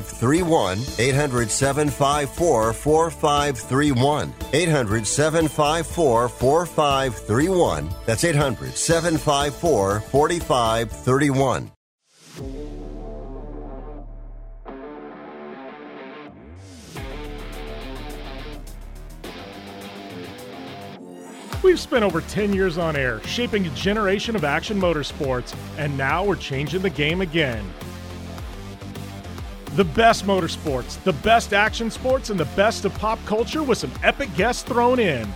4531. 800 754 4531. 800 754 4531. That's 800 754 4531. We've spent over 10 years on air, shaping a generation of action motorsports, and now we're changing the game again. The best motorsports, the best action sports, and the best of pop culture with some epic guests thrown in.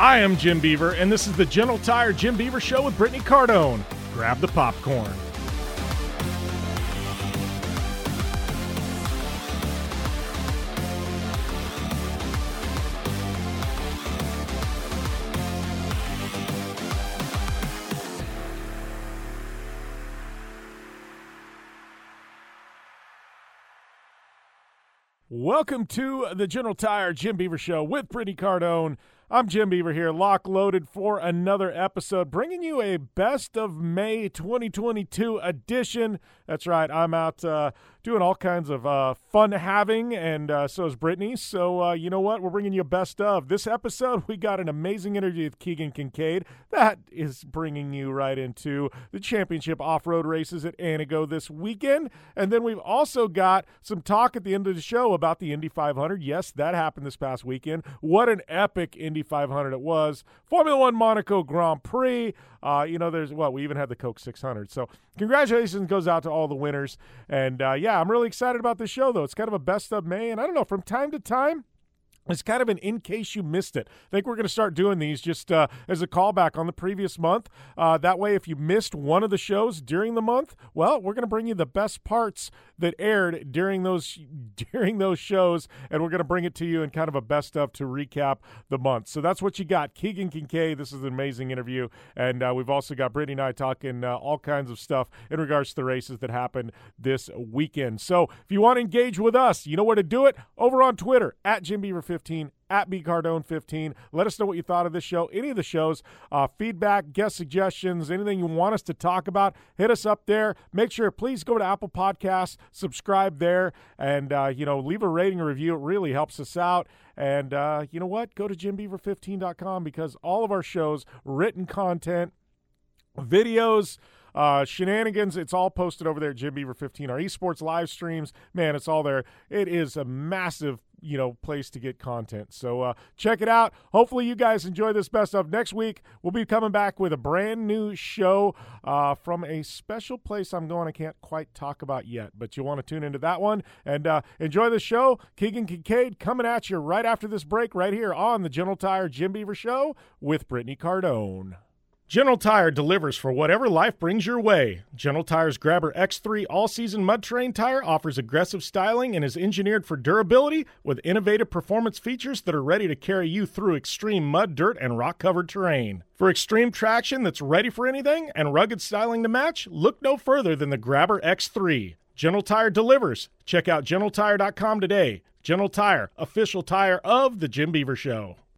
I am Jim Beaver, and this is the General Tire Jim Beaver Show with Brittany Cardone. Grab the popcorn. Welcome to the General Tire Jim Beaver Show with Brittany Cardone. I'm Jim Beaver here, lock loaded for another episode, bringing you a best of May 2022 edition. That's right, I'm out uh, doing all kinds of uh, fun having, and uh, so is Brittany. So, uh, you know what? We're bringing you best of. This episode, we got an amazing interview with Keegan Kincaid. That is bringing you right into the championship off road races at Antigo this weekend. And then we've also got some talk at the end of the show about the Indy 500. Yes, that happened this past weekend. What an epic Indy 500 it was. Formula One Monaco Grand Prix. Uh, you know, there's well, we even had the Coke 600. So congratulations goes out to all the winners. And uh, yeah, I'm really excited about this show though. It's kind of a best of May, and I don't know from time to time. It's kind of an in case you missed it. I think we're going to start doing these just uh, as a callback on the previous month. Uh, that way, if you missed one of the shows during the month, well, we're going to bring you the best parts that aired during those during those shows, and we're going to bring it to you in kind of a best of to recap the month. So that's what you got, Keegan Kincaid. This is an amazing interview, and uh, we've also got Brittany and I talking uh, all kinds of stuff in regards to the races that happened this weekend. So if you want to engage with us, you know where to do it over on Twitter at Jim Beaver 15 at bcardone15. Let us know what you thought of this show, any of the shows, uh, feedback, guest suggestions, anything you want us to talk about. Hit us up there. Make sure, please go to Apple Podcasts, subscribe there, and uh, you know leave a rating review. It really helps us out. And uh, you know what? Go to jimbeaver15.com because all of our shows, written content, videos. Uh, shenanigans, it's all posted over there at Jim Beaver 15. Our esports live streams, man, it's all there. It is a massive you know place to get content. So uh, check it out. Hopefully you guys enjoy this best of. Next week we'll be coming back with a brand new show uh, from a special place i'm going. I can't quite talk about yet but you'll want to tune into that one. And uh, enjoy the show. Keegan kincaid coming at you right after this break right here on the general tire jim beaver show with brittany cardone General Tire delivers for whatever life brings your way. General Tire's Grabber X3 all season mud terrain tire offers aggressive styling and is engineered for durability with innovative performance features that are ready to carry you through extreme mud, dirt, and rock covered terrain. For extreme traction that's ready for anything and rugged styling to match, look no further than the Grabber X3. General Tire delivers. Check out GeneralTire.com today. General Tire, official tire of The Jim Beaver Show.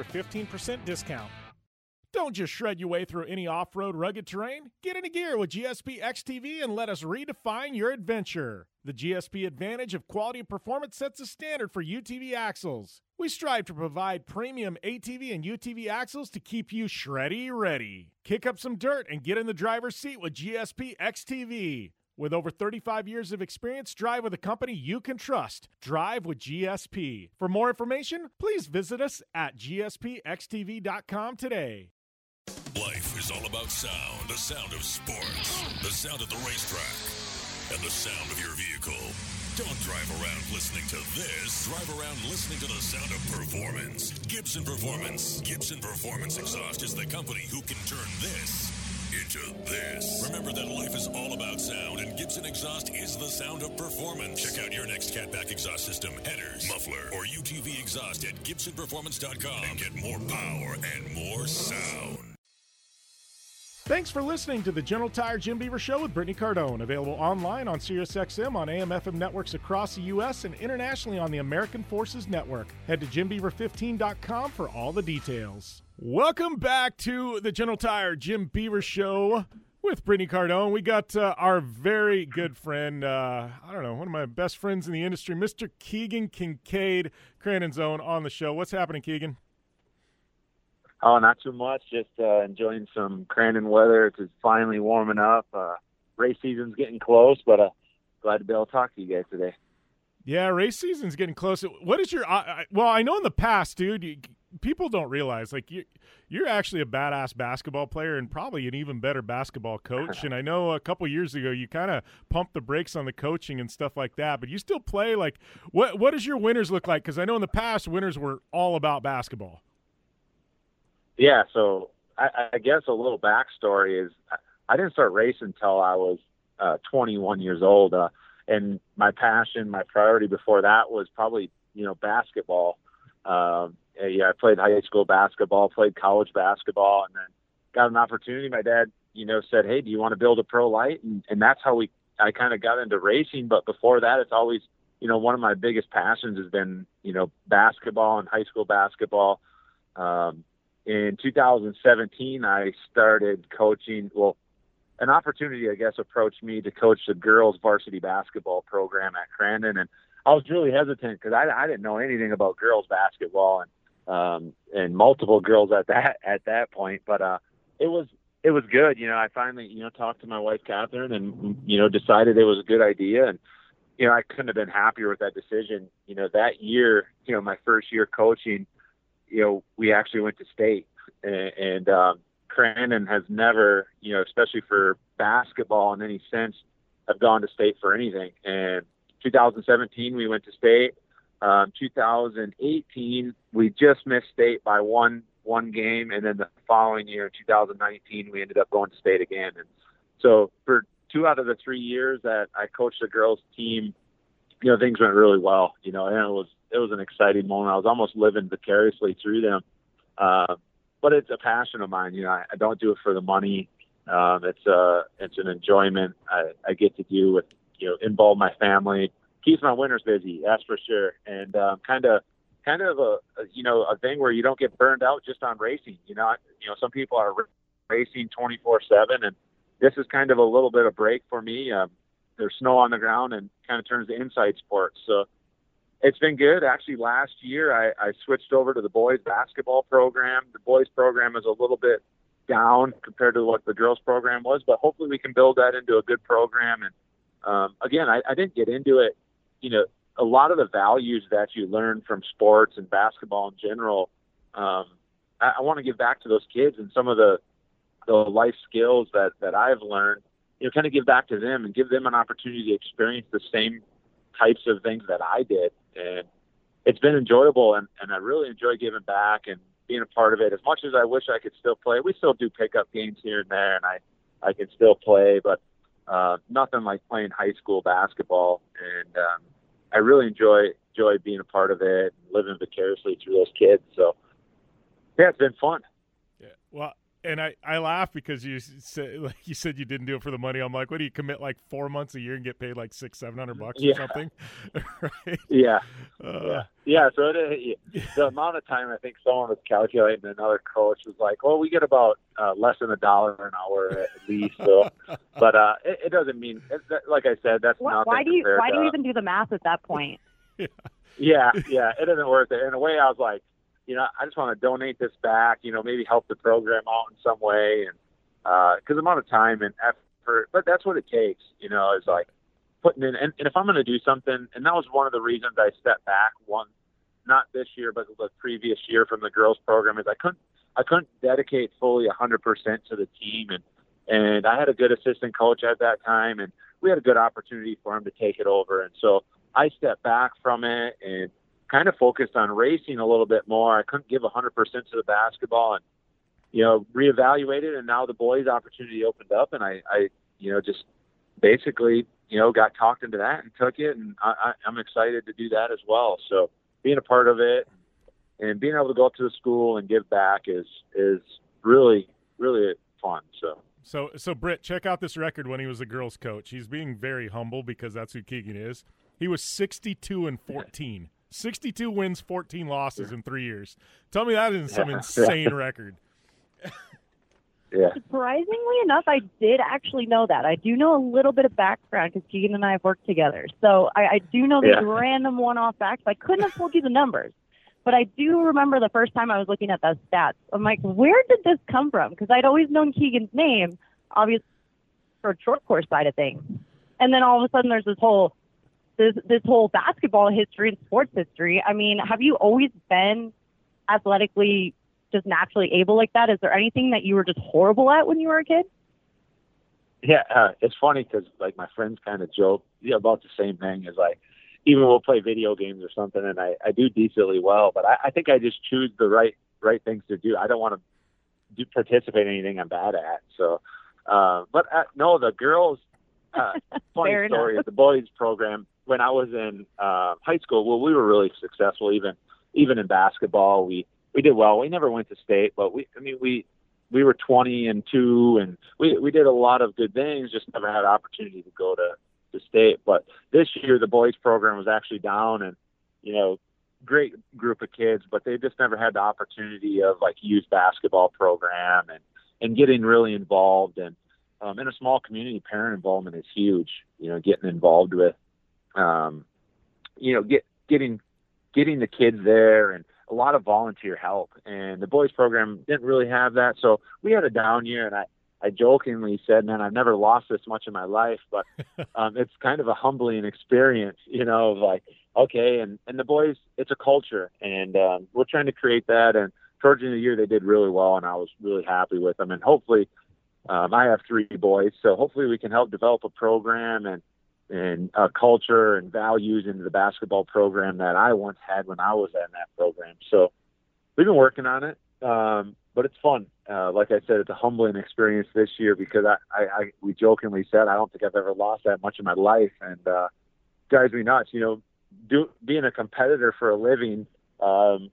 a 15% discount. Don't just shred your way through any off road rugged terrain. Get into gear with GSP XTV and let us redefine your adventure. The GSP advantage of quality and performance sets a standard for UTV axles. We strive to provide premium ATV and UTV axles to keep you shreddy ready. Kick up some dirt and get in the driver's seat with GSP XTV. With over 35 years of experience, drive with a company you can trust. Drive with GSP. For more information, please visit us at gspxtv.com today. Life is all about sound. The sound of sports. The sound of the racetrack. And the sound of your vehicle. Don't drive around listening to this. Drive around listening to the sound of performance. Gibson Performance. Gibson Performance Exhaust is the company who can turn this into this. Remember that life is all about sound, and Gibson Exhaust is the sound of performance. Check out your next catback exhaust system, headers, muffler, or UTV exhaust at GibsonPerformance.com and get more power and more sound. Thanks for listening to the General Tire Jim Beaver Show with Brittany Cardone. Available online on SiriusXM on AM FM networks across the U.S. and internationally on the American Forces Network. Head to JimBeaver15.com for all the details. Welcome back to the General Tire Jim Beaver Show with Brittany Cardone. We got uh, our very good friend, uh, I don't know, one of my best friends in the industry, Mr. Keegan Kincaid, Crandon's on the show. What's happening, Keegan? Oh, not too much. Just uh, enjoying some Crandon weather. It's finally warming up. Uh, race season's getting close, but uh, glad to be able to talk to you guys today. Yeah, race season's getting close. What is your? Uh, well, I know in the past, dude, you, people don't realize like you you're actually a badass basketball player and probably an even better basketball coach. and I know a couple years ago you kind of pumped the brakes on the coaching and stuff like that, but you still play. Like, what what does your winners look like? Because I know in the past winners were all about basketball. Yeah, so I, I guess a little backstory is I didn't start racing until I was uh, 21 years old, uh, and my passion, my priority before that was probably you know basketball. Um, yeah, I played high school basketball, played college basketball, and then got an opportunity. My dad, you know, said, "Hey, do you want to build a Pro Lite?" And, and that's how we I kind of got into racing. But before that, it's always you know one of my biggest passions has been you know basketball and high school basketball. Um, in 2017, I started coaching. Well, an opportunity, I guess, approached me to coach the girls' varsity basketball program at Crandon, and I was really hesitant because I, I didn't know anything about girls basketball and um, and multiple girls at that at that point. But uh, it was it was good. You know, I finally you know talked to my wife Catherine and you know decided it was a good idea, and you know I couldn't have been happier with that decision. You know, that year, you know, my first year coaching you know, we actually went to state, and, and um, has never, you know, especially for basketball in any sense, have gone to state for anything. And 2017, we went to state. Um, 2018, we just missed state by one one game, and then the following year, 2019, we ended up going to state again. And so for two out of the three years that I coached the girls team, you know, things went really well. You know, and it was it was an exciting moment. I was almost living vicariously through them. Uh, but it's a passion of mine. You know, I, I don't do it for the money. Um, it's a uh, it's an enjoyment I, I get to do with you know involve my family, keeps my winters busy. That's for sure. And um, kind of kind of a, you know a thing where you don't get burned out just on racing. You know, you know some people are racing 24 seven, and this is kind of a little bit of break for me. Um, there's snow on the ground and kind of turns to inside sports. So it's been good. Actually, last year I, I switched over to the boys basketball program. The boys program is a little bit down compared to what the girls program was, but hopefully we can build that into a good program. And um, again, I, I didn't get into it. You know, a lot of the values that you learn from sports and basketball in general, um, I, I want to give back to those kids and some of the the life skills that that I've learned. You know, kind of give back to them and give them an opportunity to experience the same types of things that I did. And it's been enjoyable, and and I really enjoy giving back and being a part of it. As much as I wish I could still play, we still do pick up games here and there, and I I can still play, but uh, nothing like playing high school basketball. And um, I really enjoy enjoy being a part of it, and living vicariously through those kids. So yeah, it's been fun. Yeah. Well, and I, I laugh because you said like you said you didn't do it for the money. I'm like, what do you commit like four months a year and get paid like six seven hundred bucks yeah. or something? right? Yeah, uh, yeah, yeah. So it, the amount of time I think someone was calculating, another coach was like, "Well, we get about uh, less than a dollar an hour at least." So, but uh, it, it doesn't mean, it, like I said, that's why, why do you why to, do you even do the math at that point? yeah. yeah, yeah, it isn't worth it. In a way, I was like, you know, I just want to donate this back. You know, maybe help the program out in some way, and because uh, amount of time and effort, but that's what it takes. You know, is like putting in. And, and if I'm going to do something, and that was one of the reasons I stepped back. One, not this year, but the previous year from the girls program, is I couldn't I couldn't dedicate fully 100% to the team, and and I had a good assistant coach at that time, and we had a good opportunity for him to take it over, and so I stepped back from it and kind of focused on racing a little bit more. I couldn't give 100% to the basketball and, you know, reevaluated. And now the boys' opportunity opened up, and I, I you know, just basically, you know, got talked into that and took it. And I, I, I'm excited to do that as well. So being a part of it and being able to go up to the school and give back is, is really, really fun. So. So, so Britt, check out this record when he was a girls' coach. He's being very humble because that's who Keegan is. He was 62 and 14. 62 wins, 14 losses in three years. Tell me that isn't some insane record. yeah. Surprisingly enough, I did actually know that. I do know a little bit of background because Keegan and I have worked together. So I, I do know these Yeah. random one-off facts. I couldn't have told you the numbers, but I do remember the first time I was looking at those stats. I'm like, where did this come from? Because I'd always known Keegan's name, obviously, for a short course side of things. And then all of a sudden, there's this whole this this whole basketball history and sports history. I mean, have you always been athletically just naturally able like that? Is there anything that you were just horrible at when you were a kid? Yeah, uh, it's funny because like my friends kind of joke you know, about the same thing. Is like even we'll play video games or something, and I, I do decently well, but I, I think I just choose the right right things to do. I don't want to do participate in anything I'm bad at. So, uh, but uh, no, the girls. Uh, funny Fair story enough. is the boys program when I was in uh, high school. Well, we were really successful even even in basketball. We we did well. We never went to state, but we I mean we we were 20 and two, and we we did a lot of good things. Just never had opportunity to go to to state. But this year the boys program was actually down, and you know great group of kids, but they just never had the opportunity of like youth basketball program and and getting really involved and um, in a small community, parent involvement is huge. You know, getting involved with, um, you know, get getting getting the kids there and a lot of volunteer help. And the boys program didn't really have that, so we had a down year. And I I jokingly said, "Man, I've never lost this much in my life," but um, it's kind of a humbling experience, you know, of like, okay, and and the boys, it's a culture, and um, we're trying to create that. And towards the end of the year, they did really well, and I was really happy with them. And hopefully, um, I have three boys, so hopefully we can help develop a program and and uh, culture and values into the basketball program that I once had when I was in that program. So we've been working on it, um, but it's fun. Uh, like I said, it's a humbling experience this year because I, I, I we jokingly said I don't think I've ever lost that much in my life, and uh, drives me nuts. You know, do, being a competitor for a living, um,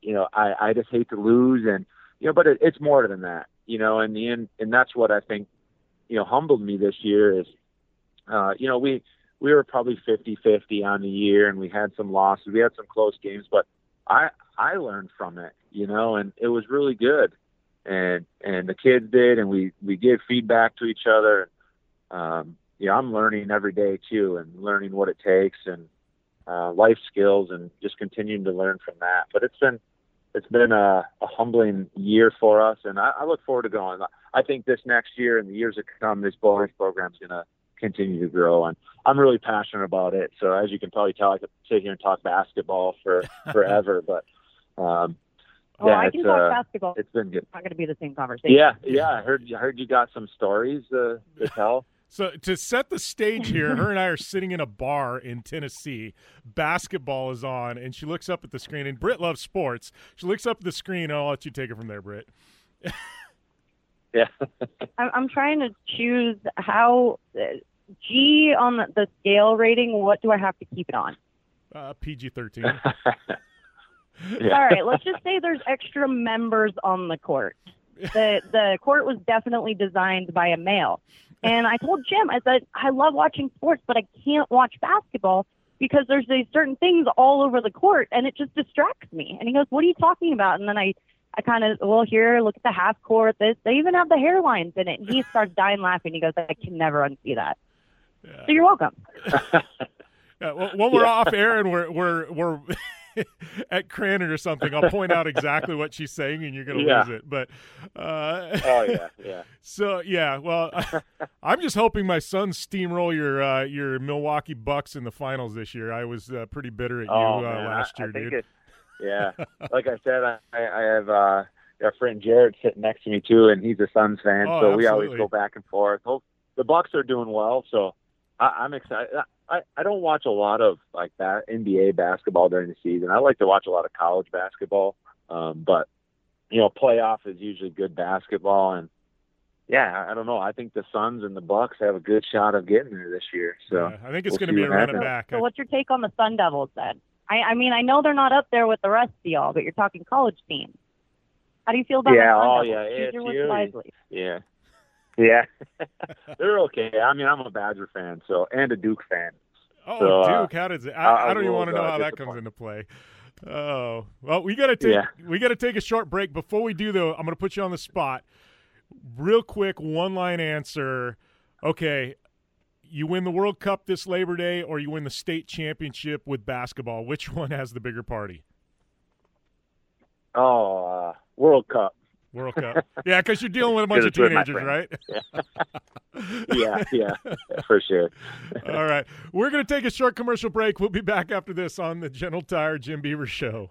you know, I, I just hate to lose, and you know, but it, it's more than that. You know, in the end, and that's what I think, you know, humbled me this year is uh, you know, we we were probably 50-50 on the year, and we had some losses. We had some close games, but I I learned from it, you know, and it was really good. And and the kids did, and we we gave feedback to each other. Um, yeah, I'm learning every day too, and learning what it takes, and uh, life skills and just continuing to learn from that. But it's been it's been a, a humbling year for us, and I, I look forward to going. I think this next year and the years to come, this boys program is going to continue to grow, and I'm really passionate about it. So as you can probably tell, I could sit here and talk basketball for forever, but um, Oh, yeah, I it's can talk uh, basketball. it's been good. It's not going to be the same conversation. Yeah, yeah. I heard I heard you got some stories uh, to tell. So to set the stage here, her and I are sitting in a bar in Tennessee. Basketball is on, and she looks up at the screen. And Britt loves sports. She looks up at the screen. And I'll let you take it from there, Britt. Yeah. I'm, I'm trying to choose how uh, G on the, the scale rating. What do I have to keep it on? Uh, PG thirteen. Yeah. All right, let's just say there's extra members on the court. The the court was definitely designed by a male. And I told Jim, I said, I love watching sports, but I can't watch basketball because there's these certain things all over the court and it just distracts me. And he goes, What are you talking about? And then I I kind of, well, here, look at the half court. This, they even have the hairlines in it. And he starts dying laughing. He goes, I can never unsee that. So you're welcome. Yeah, well, when we're off air and we're we're we're at Crandon or something, I'll point out exactly what she's saying, and you're going to Yeah. lose it. But uh, oh yeah, yeah. so yeah, well, I'm just hoping my Suns steamroll your uh, your Milwaukee Bucks in the finals this year. I was uh, pretty bitter at you Oh uh, last I, year, I think dude. it. Yeah, like I said, I, I have uh, our friend Jared sitting next to me too, and he's a Suns fan, Oh, so we always go back and forth. Hope the Bucks are doing well, so I, I'm excited. I, I don't watch a lot of like that NBA basketball during the season. I like to watch a lot of college basketball, um, but you know, playoff is usually good basketball, and yeah, I, I don't know. I think the Suns and the Bucks have a good shot of getting there this year. So Yeah, I think it's we'll going to be a what running happens. back. So what's your take on the Sun Devils then? I, I mean, I know they're not up there with the rest of y'all, but you're talking college teams. How do you feel about Yeah, the Sun oh, Devils? yeah, Choose your words ASU. Yeah. Yeah. They're okay. I mean, I'm a Badger fan, so and a Duke fan. Oh, So, uh, Duke, how does it? I- I, don't even want to know uh, how that comes into play. Oh well, we got to take Yeah. we got to take a short break. Before we do, though, I'm going to put you on the spot. Real quick, one line answer. Okay, you win the World Cup this Labor Day, or you win the state championship with basketball. Which one has the bigger party? Oh, uh, World Cup. World Cup. yeah, because you're dealing with a bunch of It's with my teenagers, right? Yeah, yeah, for sure. All right. We're going to take a short commercial break. We'll be back after this on the General Tire Jim Beaver Show.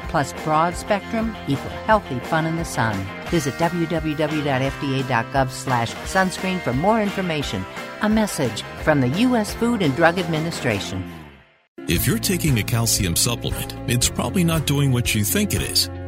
plus broad spectrum equal healthy fun in the sun. Visit www.fda.gov slash sunscreen for more information. A message from the U.S. Food and Drug Administration. If you're taking a calcium supplement, it's probably not doing what you think it is.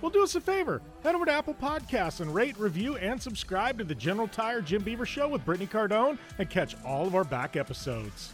Well, do us a favor. Head over to Apple Podcasts and rate, review, and subscribe to the General Tire Jim Beaver Show with Brittany Cardone and catch all of our back episodes.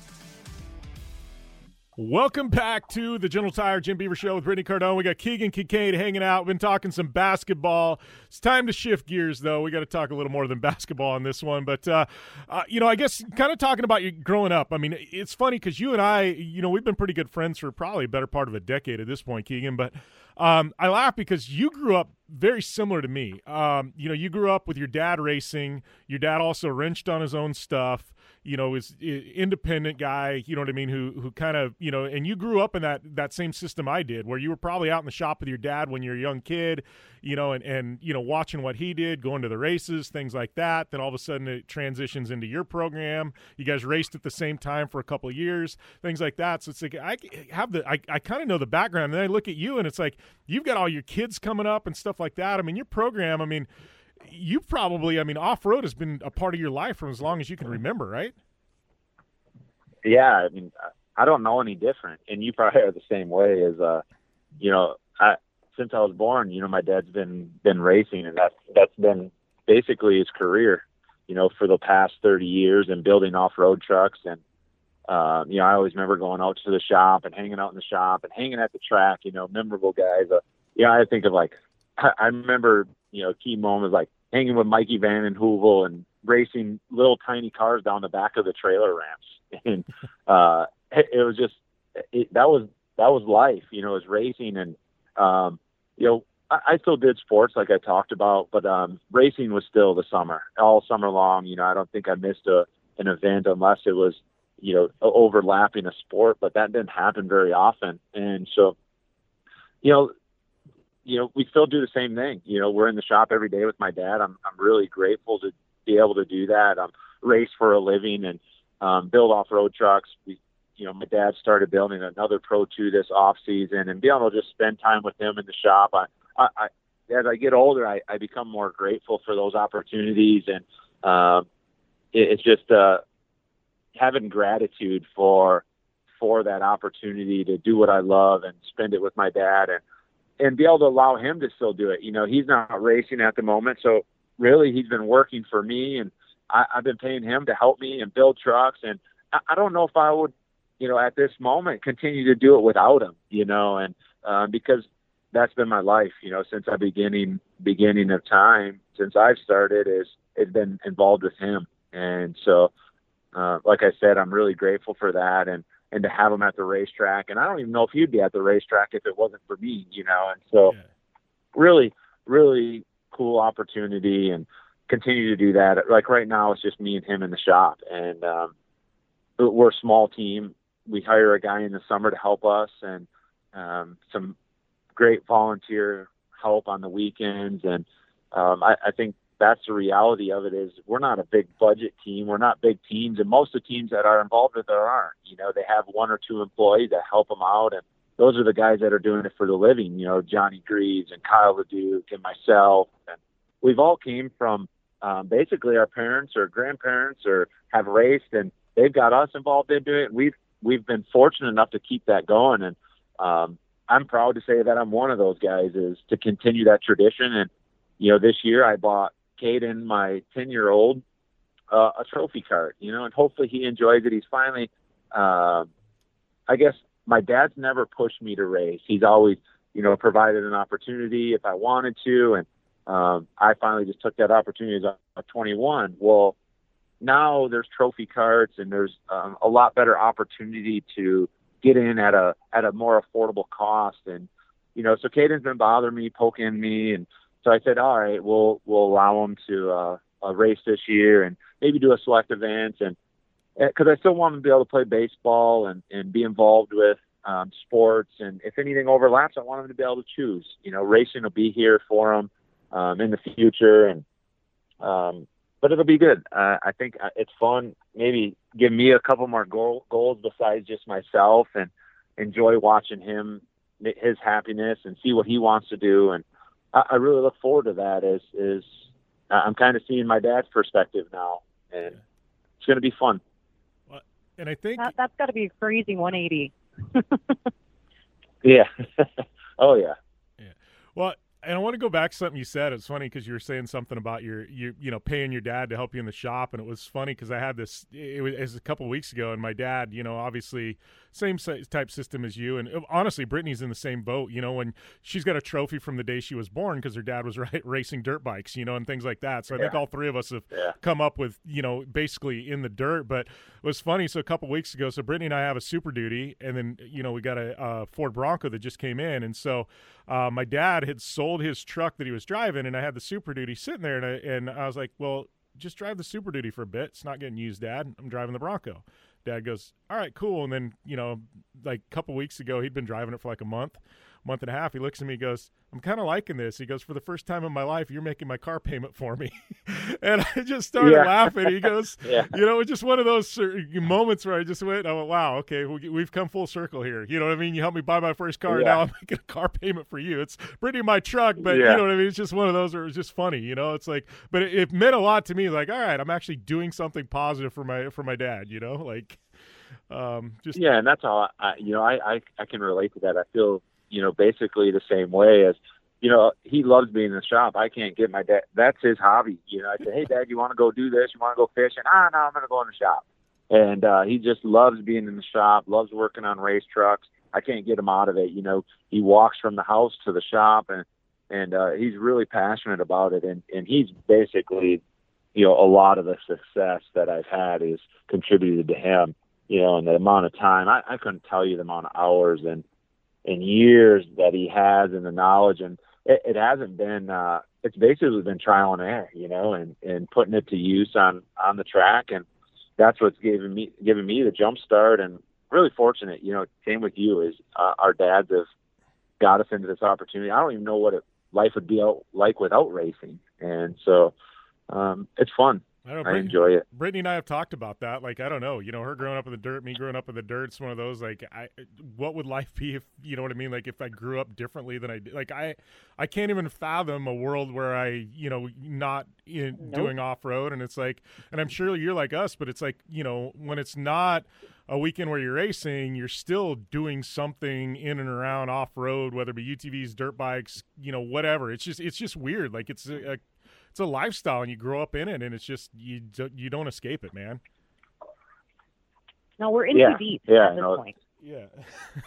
Welcome back to the General Tire Jim Beaver Show with Brittany Cardone. We got Keegan Kincaid hanging out. We've been talking some basketball. It's time to shift gears, though. We got to talk a little more than basketball on this one. But, uh, uh, you know, I guess kind of talking about you growing up. I mean, it's funny because you and I, you know, we've been pretty good friends for probably a better part of a decade at this point, Keegan. But um, I laugh because you grew up very similar to me. Um, you know, you grew up with your dad racing. Your dad also wrenched on his own stuff you know, is independent guy, you know what I mean, who who kind of, you know, and you grew up in that that same system I did, where you were probably out in the shop with your dad when you're a young kid, you know, and and you know, watching what he did, going to the races, things like that. Then all of a sudden it transitions into your program. You guys raced at the same time for a couple of years, things like that. So it's like I have the I, I kind of know the background, and then I look at you and it's like you've got all your kids coming up and stuff like that. I mean, your program, I mean you probably, I mean, off road has been a part of your life for as long as you can remember, right? Yeah, I mean, I don't know any different, and you probably are the same way. As uh, you know, I since I was born, you know, my dad's been been racing, and that's that's been basically his career, you know, for the past 30 years, and building off road trucks and. Uh, you know, I always remember going out to the shop and hanging out in the shop and hanging at the track. You know, memorable guys. Uh, yeah, I think of like I, I remember you know key moments like hanging with Mikey Van and Hoovel and racing little tiny cars down the back of the trailer ramps. And uh, it, it was just it, that was that was life. You know, it was racing and um, you know I, I still did sports like I talked about, but um, racing was still the summer all summer long. You know, I don't think I missed a an event unless it was you know overlapping a sport, but that didn't happen very often. And so, you know, you know, we still do the same thing. You know, we're in the shop every day with my dad. I'm I'm really grateful to be able to do that. Um, race for a living and um, build off road trucks. We, you know, my dad started building another Pro 2 this off season, and being able to just spend time with him in the shop. I, I, I as I get older, I, I become more grateful for those opportunities, and um, it, it's just uh, having gratitude for for that opportunity to do what I love and spend it with my dad and and be able to allow him to still do it. You know, he's not racing at the moment, so really he's been working for me, and I, I've been paying him to help me and build trucks. And I, I don't know if I would, you know, at this moment continue to do it without him. You know, and uh, because that's been my life. You know, since I beginning beginning of time, since I've started, is it's been involved with him. And so, uh, like I said, I'm really grateful for that. And and to have him at the racetrack. And I don't even know if he'd be at the racetrack if it wasn't for me, you know. And so, yeah. really, really cool opportunity, and continue to do that. Like right now, it's just me and him in the shop, and um, we're a small team. We hire a guy in the summer to help us, and um, some great volunteer help on the weekends. And um, I, I think that's the reality of it is we're not a big budget team. We're not big teams. And most of the teams that are involved with there aren't, you know, they have one or two employees that help them out. And those are the guys that are doing it for the living, you know, Johnny Greaves and Kyle LeDuc and myself. And we've all came from um, basically our parents or grandparents or have raced and they've got us involved into it. We've, we've been fortunate enough to keep that going. And, um, I'm proud to say that I'm one of those guys is to continue that tradition. And, you know, this year I bought Caden, my 10 year old, uh, a trophy kart, you know, and hopefully he enjoys it. He's finally, uh, I guess my dad's never pushed me to race. He's always, you know, provided an opportunity if I wanted to. And um, I finally just took that opportunity as a 21. Well, now there's trophy karts and there's um, a lot better opportunity to get in at a at a more affordable cost. And you know, so Caden's been bothering me, poking me, and so I said, all right, we'll we'll allow him to uh, uh, race this year and maybe do a select event and because I still want him to be able to play baseball and and be involved with um, sports and if anything overlaps, I want him to be able to choose. You know, racing will be here for him um, in the future and um, but it'll be good. Uh, I think uh, it's fun. Maybe give me a couple more goal, goals besides just myself, and enjoy watching him, his happiness, and see what he wants to do. And I, I really look forward to that. Is is I'm kind of seeing my dad's perspective now, and it's going to be fun. And I think that, that's got to be a crazy 180. yeah. oh yeah. Yeah. Well, and I want to go back to something you said. It's funny because you were saying something about your, you, you know, paying your dad to help you in the shop, and it was funny because I had this. It was, it was a couple of weeks ago, and my dad, you know, obviously same type system as you, and uh, honestly, Brittany's in the same boat. You know, when she's got a trophy from the day she was born because her dad was right, racing dirt bikes, you know, and things like that. So I think all three of us have yeah. come up with, you know, basically in the dirt. But it was funny. So a couple weeks ago, so Brittany and I have a Super Duty, and then you know we got a, a Ford Bronco that just came in, and so uh, my dad had sold his truck that he was driving, and I had the Super Duty sitting there, and I, and I was like, well, just drive the Super Duty for a bit. It's not getting used, Dad. I'm driving the Bronco. Dad goes, all right, cool. And then, you know, like a couple weeks ago, he'd been driving it for like a month month and a half, he looks at me, goes, "I'm kind of liking this." He goes, "For the first time in my life, you're making my car payment for me," and I just started yeah. laughing. He goes, yeah. "You know, it's just one of those moments where I just went, I went, wow, okay, we've come full circle here. You know what I mean? You helped me buy my first car, yeah. now I'm making a car payment for you. It's pretty my truck, but you know what I mean? It's just one of those where it's just funny. You know, it's like, but it, it meant a lot to me. Like, all right, I'm actually doing something positive for my for my dad. You know, like." Um, just yeah, and that's all. I, you know, I, I I can relate to that. I feel you know, basically the same way as, you know, he loves being in the shop. I can't get my dad. That's his hobby. You know, I say, hey, dad, you want to go do this? You want to go fishing? Ah, no, I'm going to go in the shop. And uh, he just loves being in the shop, loves working on race trucks. I can't get him out of it. You know, he walks from the house to the shop, and and uh, he's really passionate about it. And and he's basically, you know, a lot of the success that I've had is contributed to him. You know, and the amount of time I, I couldn't tell you the amount of hours and and years that he has and the knowledge and it, it hasn't been uh it's basically been trial and error you know and and putting it to use on on the track and that's what's giving me giving me the jump start and really fortunate you know same with you is uh, our dads have got us into this opportunity. I don't even know what it, life would be out, like without racing and so um it's fun I, know, I enjoy it. Brittany and I have talked about that. Like, I don't know, you know, her growing up in the dirt, me growing up in the dirt. It's one of those like, I, what would life be if you know what I mean? Like, if I grew up differently than I did. Like, I, I can't even fathom a world where I, you know, not in, nope. doing off road. And it's like, and I'm sure you're like us, but it's like, you know, when it's not a weekend where you're racing, you're still doing something in and around off road, whether it be UTVs, dirt bikes, you know, whatever. It's just, it's just weird. Like, it's a, a it's a lifestyle and you grow up in it and it's just you do, you don't escape it, man. No, we're in yeah. too deep yeah, at this no, point. Yeah.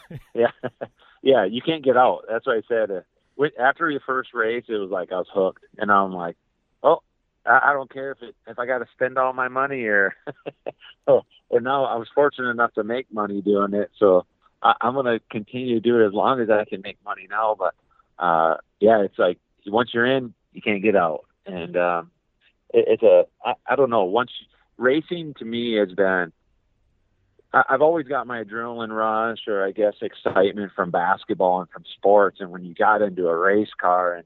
yeah. yeah, you can't get out. That's what I said. Uh, after your first race, it was like I was hooked, and I'm like, oh, I, I don't care if it if I got to spend all my money or. oh, and now I was fortunate enough to make money doing it, so I, I'm going to continue to do it as long as I can make money now. But uh, yeah, it's like once you're in, you can't get out and um, it, it's a I, I don't know. Once racing to me has been, I, I've always got my adrenaline rush or I guess excitement from basketball and from sports, and when you got into a race car and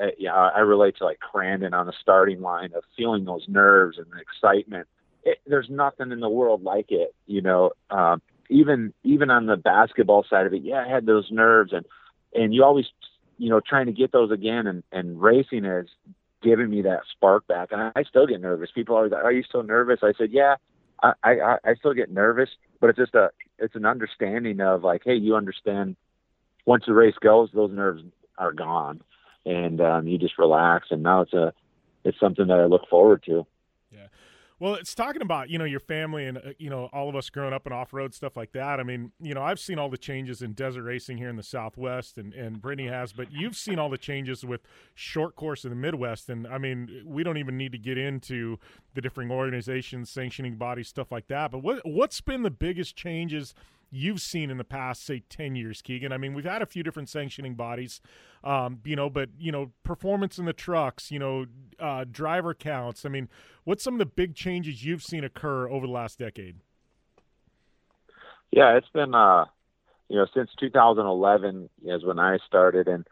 uh, yeah, I relate to like Crandon on the starting line of feeling those nerves and the excitement. It, there's nothing in the world like it, you know. Um, even even on the basketball side of it, yeah, I had those nerves, and and you always, you know, trying to get those again. And and racing is giving me that spark back. And I, still get nervous. People are like, "Are you still nervous?" I said, "Yeah, I, I I still get nervous, but it's just a it's an understanding of like, hey, you understand. Once the race goes, those nerves are gone, and um, you just relax. And now it's a it's something that I look forward to. Well, it's talking about you know your family and uh, you know all of us growing up in off road stuff like that. I mean, you know, I've seen all the changes in desert racing here in the Southwest, and and Brittany has, but you've seen all the changes with short course in the Midwest, and I mean, we don't even need to get into the different organizations, sanctioning bodies, stuff like that. But what what's been the biggest changes? You've seen in the past, say, 10 years, Keegan? I mean, we've had a few different sanctioning bodies, um, you know, but, you know, performance in the trucks, you know, uh, driver counts. I mean, what's some of the big changes you've seen occur over the last decade? Yeah, it's been, uh, you know, since 2011 is when I started, and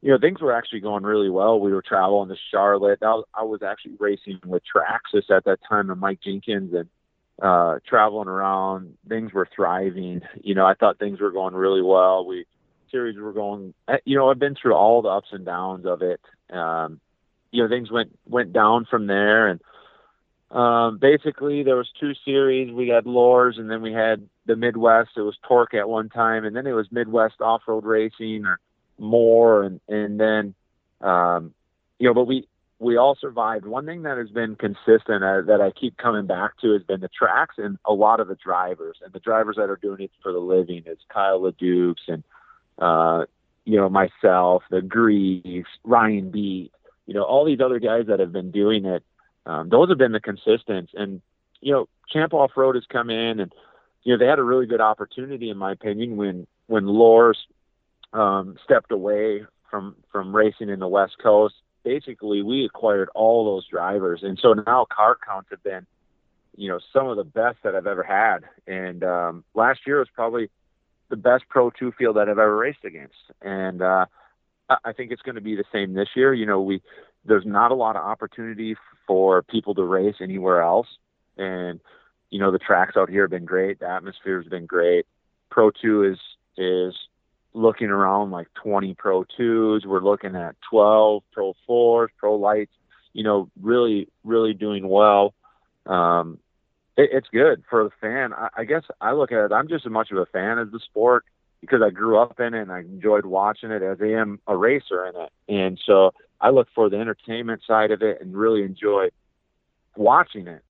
you know, things were actually going really well. We were traveling to Charlotte. I was, I was actually racing with Traxxas at that time, and Mike Jenkins, and uh, traveling around. Things were thriving. You know, I thought things were going really well. We series were going. Eh, you know, I've been through all the ups and downs of it. Um, you know, things went went down from there, and um, basically there was two series. We had LOORRS, and then we had the Midwest. It was TORC at one time, and then it was Midwest Off Road Racing or more, and and then um, you know, but we we all survived. One thing that has been consistent uh, that I keep coming back to has been the tracks and a lot of the drivers and the drivers that are doing it for the living. It's Kyle LeDucs and uh, you know myself, the Greaves, Ryan Beat, you know all these other guys that have been doing it. Um, those have been the consistents, and you know Champ Off Road has come in and you know they had a really good opportunity in my opinion when when LOORRS um, stepped away from from racing in the West Coast basically we acquired all those drivers, and so now car counts have been, you know, some of the best that I've ever had. And um, last year was probably the best Pro Two field that I've ever raced against, and uh, I think it's going to be the same this year. You know, we there's not a lot of opportunity for people to race anywhere else, and you know the tracks out here have been great. The atmosphere has been great. Pro Two is is looking around like 20 Pro 2s. We're looking at 12 Pro 4s, Pro Lites, you know, really, really doing well. Um, it, it's good for the fan. I, I guess I look at it, I'm just as much of a fan as the sport because I grew up in it and I enjoyed watching it as I am a racer in it. And so I look for the entertainment side of it and really enjoy watching it.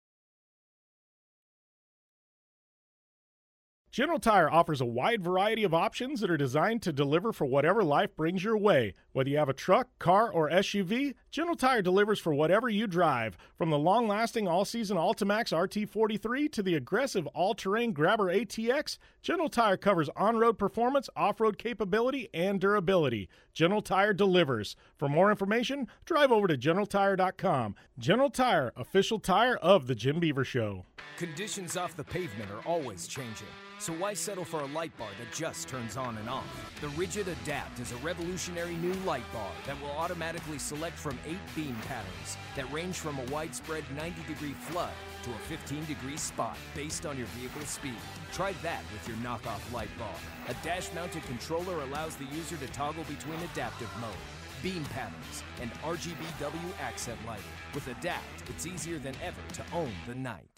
General Tire offers a wide variety of options that are designed to deliver for whatever life brings your way. Whether you have a truck, car, or SUV, General Tire delivers for whatever you drive. From the long lasting all season Altimax RT43 to the aggressive all terrain Grabber ATX, General Tire covers on road performance, off road capability, and durability. General Tire delivers. For more information, drive over to GeneralTire.com. General Tire, official tire of The Jim Beaver Show. Conditions off the pavement are always changing. So why settle for a light bar that just turns on and off? The Rigid Adapt is a revolutionary new light bar that will automatically select from eight beam patterns that range from a widespread 90 degree flood to a 15 degree spot based on your vehicle's speed. Try that with your knockoff light bar. A dash mounted controller allows the user to toggle between adaptive mode beam patterns, and RGBW accent lighting. With Adapt, it's easier than ever to own the night.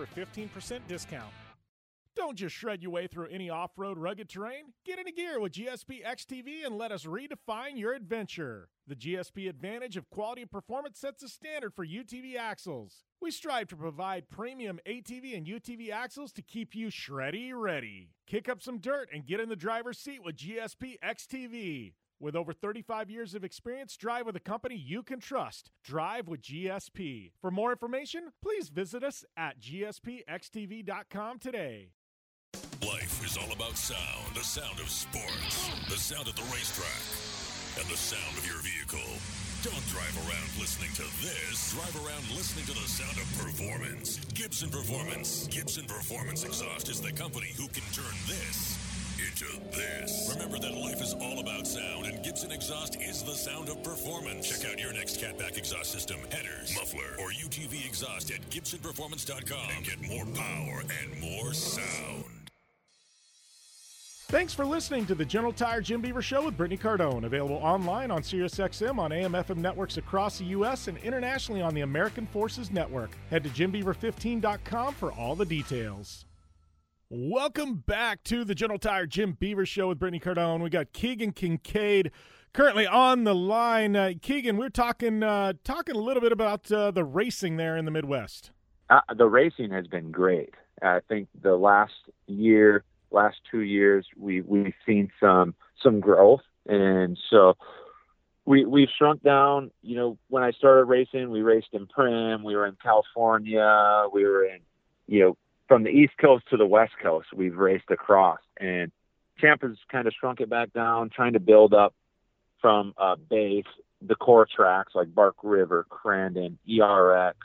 a 15% discount. Don't just shred your way through any off road rugged terrain. Get into gear with GSP XTV and let us redefine your adventure. The GSP advantage of quality and performance sets a standard for UTV axles. We strive to provide premium ATV and UTV axles to keep you shreddy ready. Kick up some dirt and get in the driver's seat with GSP XTV. With over 35 years of experience, drive with a company you can trust. Drive with GSP. For more information, please visit us at gspxtv.com today. Life is all about sound, the sound of sports, the sound at the racetrack, and the sound of your vehicle. Don't drive around listening to this. Drive around listening to the sound of performance. Gibson Performance. Gibson Performance Exhaust is the company who can turn this into this. Remember that life is all about sound, and Gibson Exhaust is the sound of performance. Check out your next catback exhaust system, headers, muffler, or UTV exhaust at GibsonPerformance.com and get more power and more sound. Thanks for listening to the General Tire Jim Beaver Show with Brittany Cardone. Available online on SiriusXM on AM FM networks across the U.S. and internationally on the American Forces Network. Head to JimBeaver15.com for all the details. Welcome back to the General Tire Jim Beaver Show with Brittany Cardone. We got Keegan Kincaid currently on the line. Uh, Keegan, we're talking uh, talking a little bit about uh, the racing there in the Midwest. Uh, the racing has been great. I think the last year last two years we we've seen some some growth and so we we've shrunk down you know when i started racing we raced in Primm, we were in california we were in you know from the east coast to the west coast we've raced across and champ has kind of shrunk it back down trying to build up from uh base the core tracks like bark river crandon erx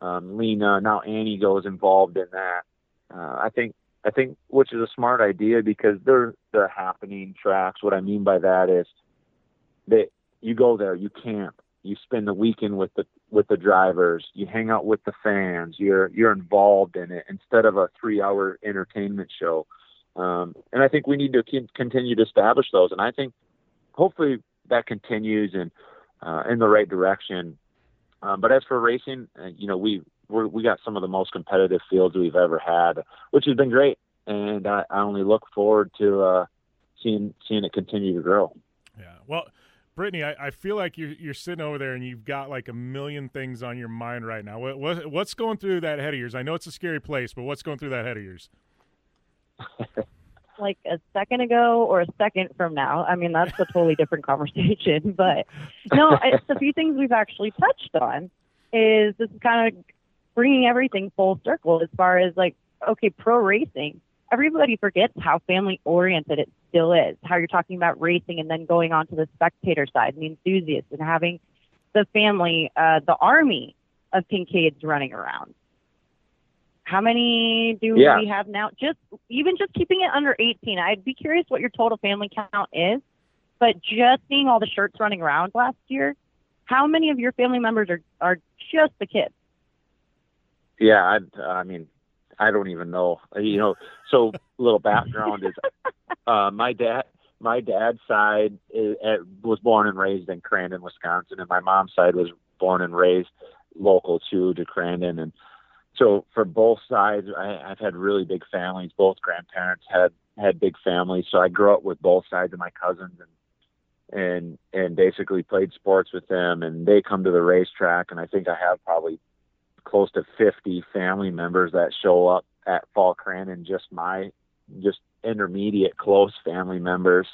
um, lena now Antigo involved in that uh, i think I think, which is a smart idea because they're they're happening tracks. What I mean by that is that you go there, you camp, you spend the weekend with the with the drivers, you hang out with the fans, you're you're involved in it instead of a three hour entertainment show. Um, and I think we need to keep, continue to establish those. And I think hopefully that continues and uh, in the right direction. Um, but as for racing, uh, you know, we we're, we got some of the most competitive fields we've ever had, which has been great. And I, I only look forward to uh, seeing seeing it continue to grow. Yeah. Well, Brittany, I, I feel like you're you're sitting over there and you've got like a million things on your mind right now. What, what what's going through that head of yours? I know it's a scary place, but what's going through that head of yours? like a second ago or a second from now. I mean, that's a totally different conversation. But no, it's a few things we've actually touched on. Is this is kind of bringing everything full circle as far as like, okay, pro racing. Everybody forgets how family oriented it still is. How you're talking about racing and then going on to the spectator side and the enthusiasts and having the family, uh, the army of Kincaids running around. How many do Yeah. we have now? Just even just keeping it under 18. I'd be curious what your total family count is. But just seeing all the shirts running around last year, how many of your family members are are just the kids? Yeah, I, I mean, I don't even know. You know, so little background is uh, my dad. My dad's side is, uh, was born and raised in Crandon, Wisconsin, and my mom's side was born and raised local too to Crandon. And so for both sides, I, I've had really big families. Both grandparents had had big families, so I grew up with both sides of my cousins and and and basically played sports with them. And they come to the racetrack, and I think I have probably close to 50 family members that show up at Fall Crandon, just my just intermediate close family members.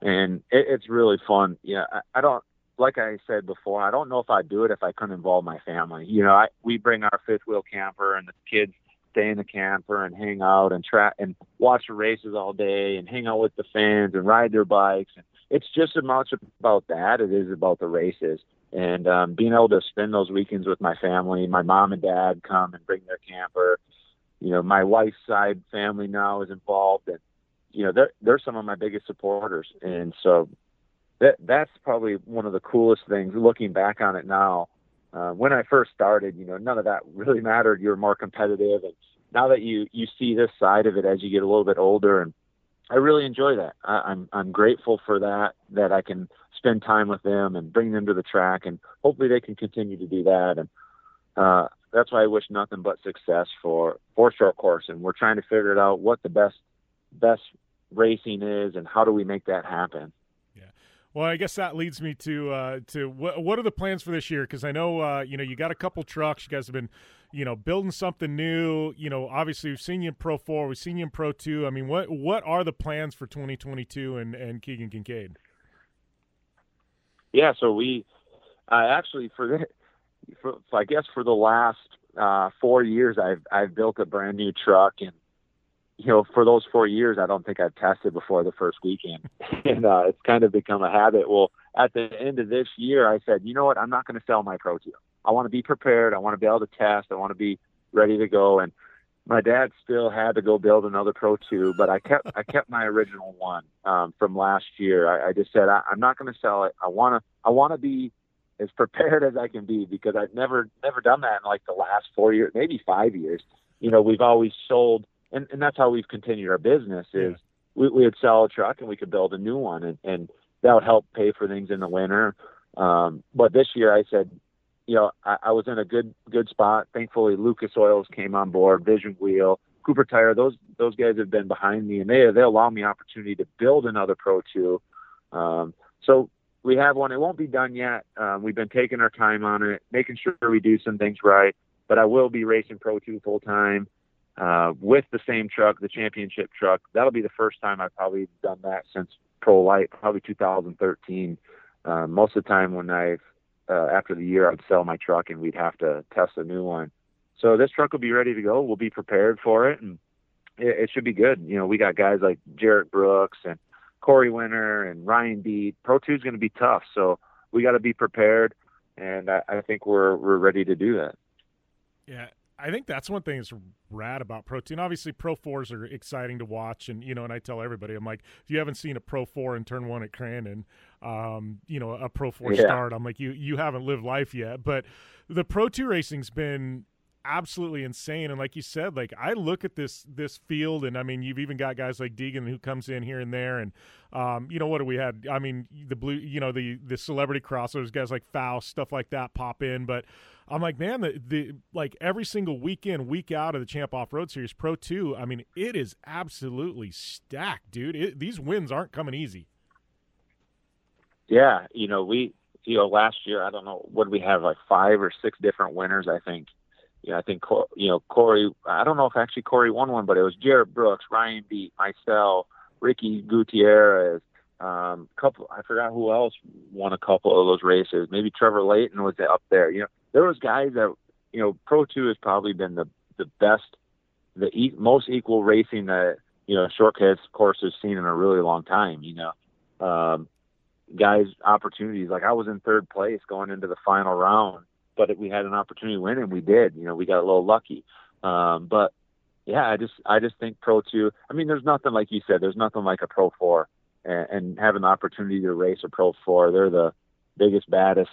And it, it's really fun. Yeah, I, I don't like I said before, I don't know if I'd do it if I couldn't involve my family. You know, I we bring our fifth wheel camper and the kids stay in the camper and hang out and track and watch the races all day and hang out with the fans and ride their bikes and it's just as much about that as it is about the races and um, being able to spend those weekends with my family. My mom and dad come and bring their camper. You know, my wife's side family now is involved, and you know they're they're some of my biggest supporters, and so that that's probably one of the coolest things. Looking back on it now, uh, when I first started, you know, none of that really mattered. You were more competitive, and now that you you see this side of it as you get a little bit older and I really enjoy that. I, I'm I'm grateful for that that I can spend time with them and bring them to the track, and hopefully they can continue to do that. And uh, that's why I wish nothing but success for for short course. And we're trying to figure it out what the best best racing is and how do we make that happen. Yeah. Well, I guess that leads me to uh, to what, what are the plans for this year? Because I know uh, you know you got a couple trucks. You guys have been you know building something new. You know, obviously we've seen you in Pro Four, we've seen you in Pro Two. I mean, what what are the plans for 2022 and and Keegan Kincaid? Yeah, so we uh, actually for the for, I guess for the last uh, four years I've I've built a brand new truck and you know, for those four years, I don't think I've tested before the first weekend, and uh, it's kind of become a habit. Well, at the end of this year, I said, you know what, I'm not going to sell my Pro 2. I want to be prepared. I want to be able to test. I want to be ready to go. And my dad still had to go build another Pro 2, but I kept I kept my original one um, from last year. I, I just said I, I'm not going to sell it. I want to I want to be as prepared as I can be because I've never never done that in like the last four years, maybe five years. You know, we've always sold and, and that's how we've continued our business is yeah. we, we would sell a truck and we could build a new one and, and that would help pay for things in the winter. Um, but this year I said, you know, I, I was in a good, good spot. Thankfully, Lucas Oils came on board, Vision Wheel, Cooper Tire. Those, those guys have been behind me and they, they allow me opportunity to build another Pro 2. Um, so we have one. It won't be done yet. Um, we've been taking our time on it, making sure we do some things right. But I will be racing Pro 2 full time uh, with the same truck, the championship truck. That'll be the first time I've probably done that since Pro Lite, probably 2013. Uh, most of the time when I've uh, after the year, I'd sell my truck and we'd have to test a new one. So this truck will be ready to go. We'll be prepared for it, and it, it should be good. You know, we got guys like Jerett Brooks and Corey Winter and Ryan Beat. Pro Two is going to be tough, so we got to be prepared, and I, I think we're we're ready to do that. Yeah, I think that's one thing that's rad about Pro 2. Obviously, Pro 4s are exciting to watch. And, you know, and I tell everybody, I'm like, if you haven't seen a Pro 4 in turn one at Crandon, um, you know, a Pro 4 yeah. start, I'm like, you, you haven't lived life yet. But the Pro 2 racing's been absolutely insane and like you said like i look at this this field and i mean you've even got guys like deegan who comes in here and there and um, you know what do we had i mean the blue you know the the celebrity crossovers guys like faust stuff like that pop in but I'm like, man, the, the like every single weekend, week out of the Champ Off Road Series Pro Two, I mean, it is absolutely stacked, dude. It, these wins aren't coming easy. Yeah, you know, we you know last year, I don't know what we have like five or six different winners. I think. Yeah, I think you know Corey. I don't know if actually Corey won one, but it was Jerett Brooks, Ryan Beat, myself, Ricky Gutierrez, um, couple. I forgot who else won a couple of those races. Maybe Trevor Layton was up there. You know, there was guys that you know Pro Two has probably been the the best, the e- most equal racing that you know shortcuts course has seen in a really long time. You know, um, guys opportunities like I was in third place going into the final round, but we had an opportunity to win and we did. You know, we got a little lucky. Um, but yeah, I just I just think Pro Two. I mean, there's nothing like you said. There's nothing like a Pro Four, and, and having the opportunity to race a Pro Four. They're the biggest, baddest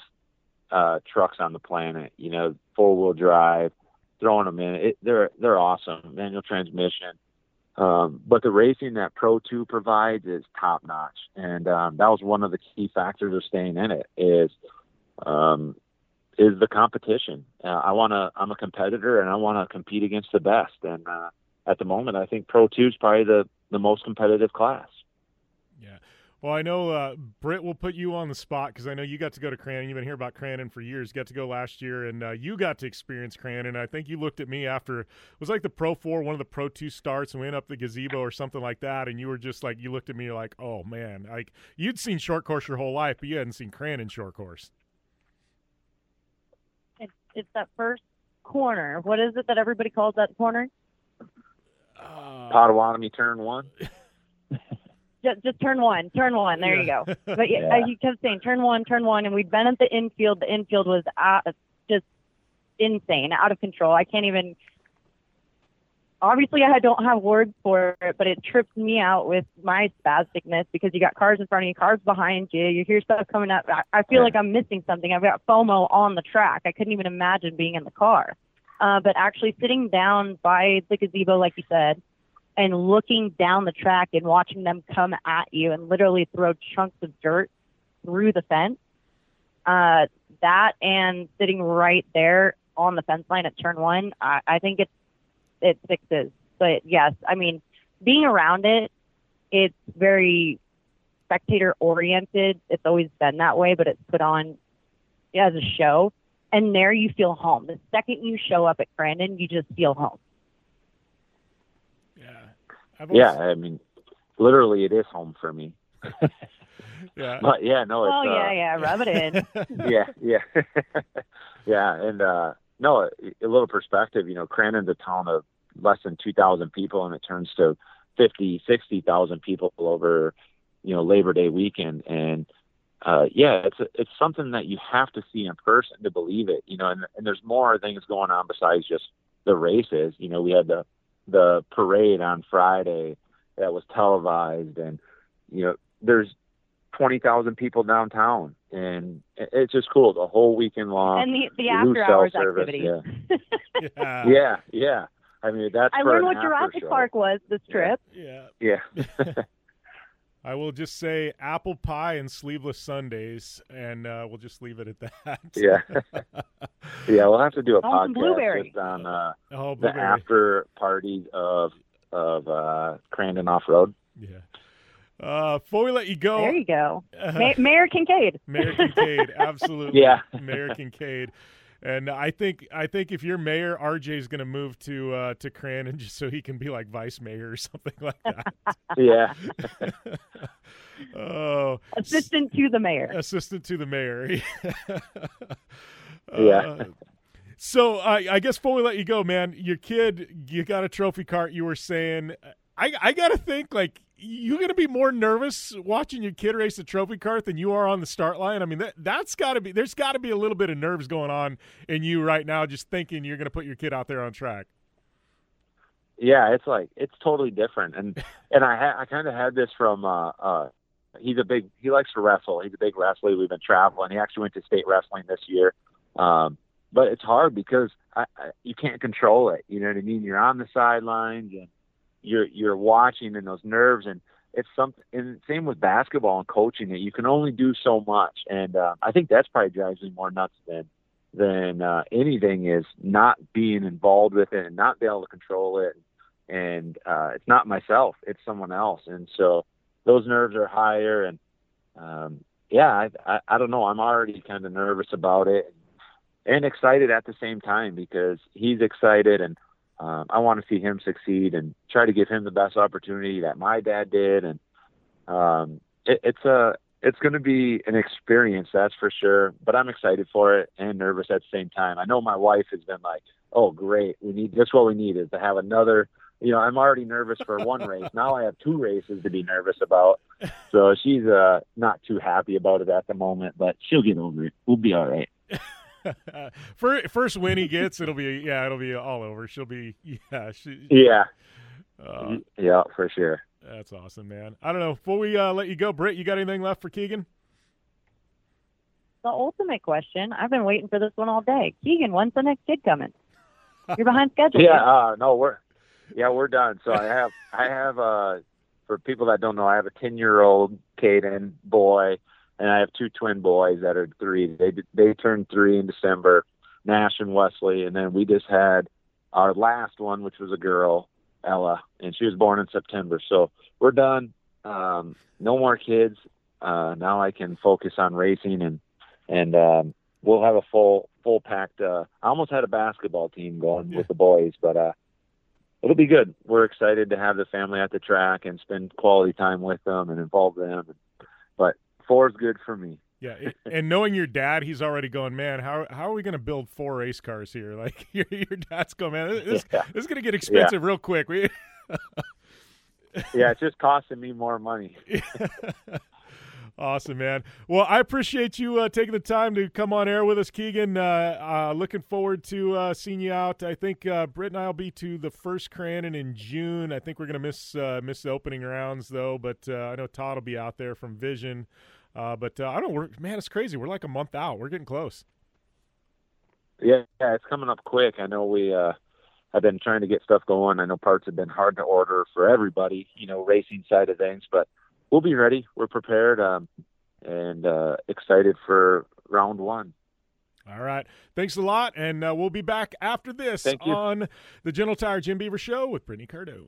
uh, trucks on the planet. You know, four wheel drive, throwing them in. It, they're they're awesome. Manual transmission. Um, but the racing that Pro Two provides is top notch, and um, that was one of the key factors of staying in it. Is um, is the competition. Uh, I want to. I'm a competitor, and I want to compete against the best. And uh, at the moment, I think Pro Two is probably the the most competitive class. Yeah. Well, I know uh, Britt will put you on the spot because I know you got to go to Crandon. You've been here about Crandon for years. You got to go last year, and uh, you got to experience Crandon. I think you looked at me after it was like the Pro Four, one of the Pro Two starts, and we went up the gazebo or something like that. And you were just like, you looked at me like, oh man, like you'd seen short course your whole life, but you hadn't seen Crandon short course. It's, it's that first corner. What is it that everybody calls that corner? Uh, Potawatomi turn one. just, just turn one, turn one. There yeah. you go. But yeah. he kept saying turn one, turn one, and we'd been at the infield. The infield was out, just insane, out of control. I can't even. Obviously, I don't have words for it, but it trips me out with my spasticness because you got cars in front of you, cars behind you. You hear stuff coming up. I, I feel like I'm missing something. I've got FOMO on the track. I couldn't even imagine being in the car. Uh, but actually sitting down by the gazebo, like you said, and looking down the track and watching them come at you and literally throw chunks of dirt through the fence. Uh, that and sitting right there on the fence line at turn one, I, I think it's it sixes. But yes, I mean, being around it, it's very spectator oriented. It's always been that way, but it's put on as a show. And there you feel home. The second you show up at Crandon, you just feel home. I've yeah, I mean, literally, it is home for me. yeah. But yeah, no. It's, oh yeah, uh, yeah, rub it in. yeah, yeah, yeah, and uh no, a, a little perspective. You know, Crandon's a town of less than 2,000 people and it turns to 50, 60,000 people over, you know, Labor Day weekend. And, uh, yeah, it's, it's something that you have to see in person to believe it, you know, and, and there's more things going on besides just the races. You know, we had the, the parade on Friday that was televised and, you know, there's 20,000 people downtown and it's just cool the whole weekend long. And the, the after lose hours cell service, activities. Yeah. Yeah, yeah. I mean, that's I for learned what after Jurassic show. Park was this trip. yeah. Yeah. I will just say apple pie and sleeveless Sundays, and uh, we'll just leave it at that. Yeah. yeah, we'll have to do a Oh, podcast blueberry. just on uh, oh, the after parties of of uh, Crandon Off Road. Yeah. Uh, before we let you go, There you go. uh, Mayor Kincaid. Mayor Kincaid, absolutely. Yeah. Mayor Kincaid. And I think I think if you're mayor, is going to move to uh, to Crandon just so he can be like vice mayor or something like that. Yeah. oh, Assistant to the mayor. assistant to the mayor. Yeah. Uh, so I I guess before we let you go, man, your kid, you got a trophy kart. You were saying, I I gotta think like you're gonna be more nervous watching your kid race the trophy kart than you are on the start line. I mean that that's got to be there's got to be a little bit of nerves going on in you right now, just thinking you're gonna put your kid out there on track. yeah, it's like it's totally different, and and I ha- I kind of had this from uh, uh, he's a big he likes to wrestle. He's a big wrestler. We've been traveling. He actually went to state wrestling this year, um, but it's hard because I, I, you can't control it. You know what I mean? You're on the sidelines and you're you're watching, and those nerves and it's something. And same with basketball and coaching it. You can only do so much, and uh, I think that's probably drives me more nuts than than uh, anything is not being involved with it and not being able to control it and uh, it's not myself, it's someone else. And so those nerves are higher. And um, yeah, I, I, I don't know. I'm already kind of nervous about it and excited at the same time because he's excited and um, I want to see him succeed and try to give him the best opportunity that my dad did. And um, it, it's a it's going to be an experience, that's for sure. But I'm excited for it and nervous at the same time. I know my wife has been like, "Oh, great, we need that's what we need is to have another." You know, I'm already nervous for one race. Now I have two races to be nervous about. So she's uh, not too happy about it at the moment, but she'll get over it. We'll be all right. Fir- First win he gets, it'll be yeah, it'll be all over. She'll be yeah, she, Yeah, uh, yeah, for sure. that's awesome, man. I don't know. Before we uh, let you go, Britt, you got anything left for Keegan? The ultimate question. I've been waiting for this one all day. Keegan, when's the next kid coming? You're behind schedule. Yeah, uh, no, we're yeah, we're done. So I have I have uh for people that don't know, I have a ten year old Caden boy, and I have two twin boys that are three. They they turned three in December, Nash and Wesley, and then we just had our last one, which was a girl, Ella, and she was born in September. So we're done. Um, no more kids. Uh, now I can focus on racing and and um, we'll have a full full packed. Uh, I almost had a basketball team going with the boys, but uh, it'll be good. We're excited to have the family at the track and spend quality time with them and involve them. But four is good for me. Yeah, it, and knowing your dad, he's already going, man. How how are we going to build four race cars here? Like your your dad's going, man. This, Yeah. this is going to get expensive real quick. We, Yeah, it's just costing me more money. awesome, man. Well, I appreciate you uh, taking the time to come on air with us, Keegan. Uh, uh, looking forward to uh, seeing you out. I think uh, Britt and I will be to the first Crandon in June. I think we're going to miss uh, miss the opening rounds though, but uh, I know Todd will be out there from Vision. Uh, but uh, I don't. We're, man, it's crazy. We're like a month out. We're getting close. Yeah, yeah, it's coming up quick. I know we uh have been trying to get stuff going. I know parts have been hard to order for everybody, you know, racing side of things, but we'll be ready. We're prepared um and uh excited for round 1. All right. Thanks a lot. And uh, we'll be back after this Thank you. on the General Tire Jim Beaver Show with Brittany Cardone.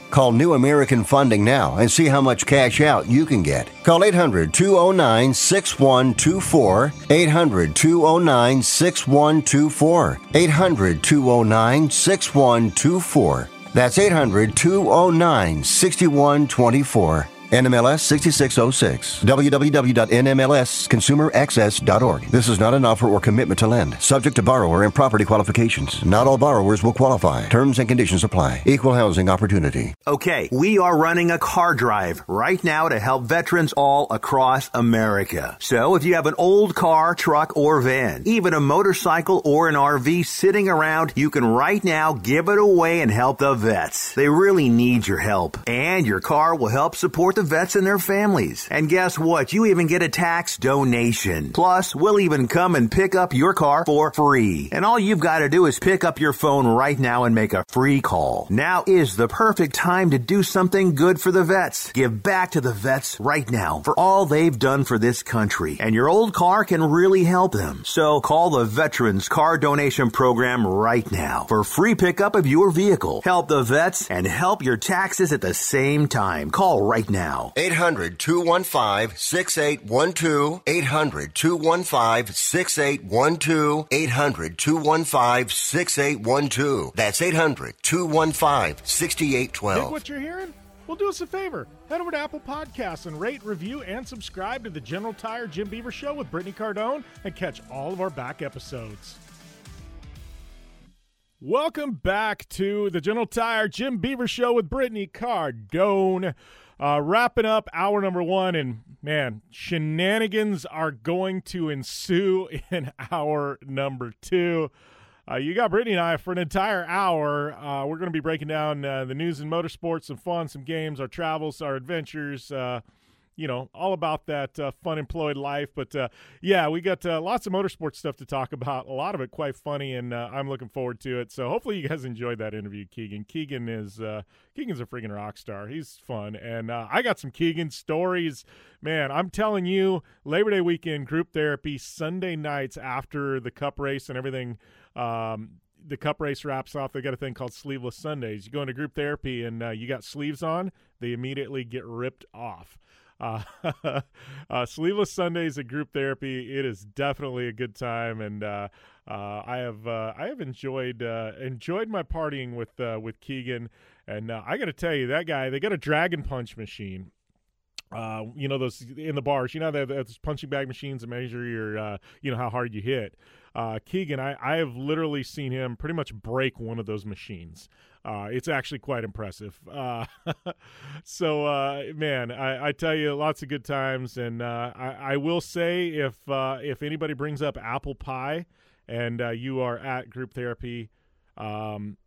Call New American Funding now and see how much cash out you can get. Call 800 209 6124. 800 209 6124. 800 209 6124. That's 800 209 6124. NMLS 6606. www.nmlsconsumeraccess.org. This is not an offer or commitment to lend. Subject to borrower and property qualifications. Not all borrowers will qualify. Terms and conditions apply. Equal housing opportunity. Okay, we are running a car drive right now to help veterans all across America. So if you have an old car, truck, or van, even a motorcycle or an RV sitting around, you can right now give it away and help the vets. They really need your help. And your car will help support the vets and their families. And guess what? You even get a tax donation. Plus, we'll even come and pick up your car for free. And all you've got to do is pick up your phone right now and make a free call. Now is the perfect time to do something good for the vets. Give back to the vets right now for all they've done for this country. And your old car can really help them. So call the Veterans Car Donation Program right now for free pickup of your vehicle. Help the vets and help your taxes at the same time. Call right now. 800 215 6812. 800 215 6812. 800 215 6812. That's 800 215 Dig 6812. what you're hearing? Well, do us a favor. Head over to Apple Podcasts and rate, review, and subscribe to the General Tire Jim Beaver Show with Brittany Cardone and catch all of our back episodes. Welcome back to the General Tire Jim Beaver Show with Brittany Cardone. Uh, wrapping up hour number one, and man, shenanigans are going to ensue in hour number two. Uh, you got Brittany and I for an entire hour. Uh, we're going to be breaking down uh, the news and motorsports, some fun, some games, our travels, our adventures. You know, all about that uh, fun employed life. But uh, yeah, we got uh, lots of motorsports stuff to talk about. A lot of it quite funny, and uh, I'm looking forward to it. So hopefully you guys enjoyed that interview, Keegan. Keegan is uh, Keegan's a freaking rock star. He's fun, and uh, I got some Keegan stories. Man, I'm telling you, Labor Day weekend group therapy Sunday nights after the Cup race and everything. Um, the cup race wraps off. They got a thing called Sleeveless Sundays. You go into group therapy and you got sleeves on, they immediately get ripped off. Uh, uh, sleeveless Sundays at group therapy. It is definitely a good time, and uh, uh, I have uh, I have enjoyed uh, enjoyed my partying with uh, with Keegan. And I got to tell you, that guy they got a dragon punch machine. Uh, you know those in the bars. You know they have those punching bag machines that measure your, uh, you know how hard you hit. Uh, Keegan, I, I have literally seen him pretty much break one of those machines. Uh, it's actually quite impressive. Uh, so, uh, man, I, I tell you, lots of good times, and uh, I, I will say if uh, if anybody brings up apple pie, and uh, you are at group therapy, um,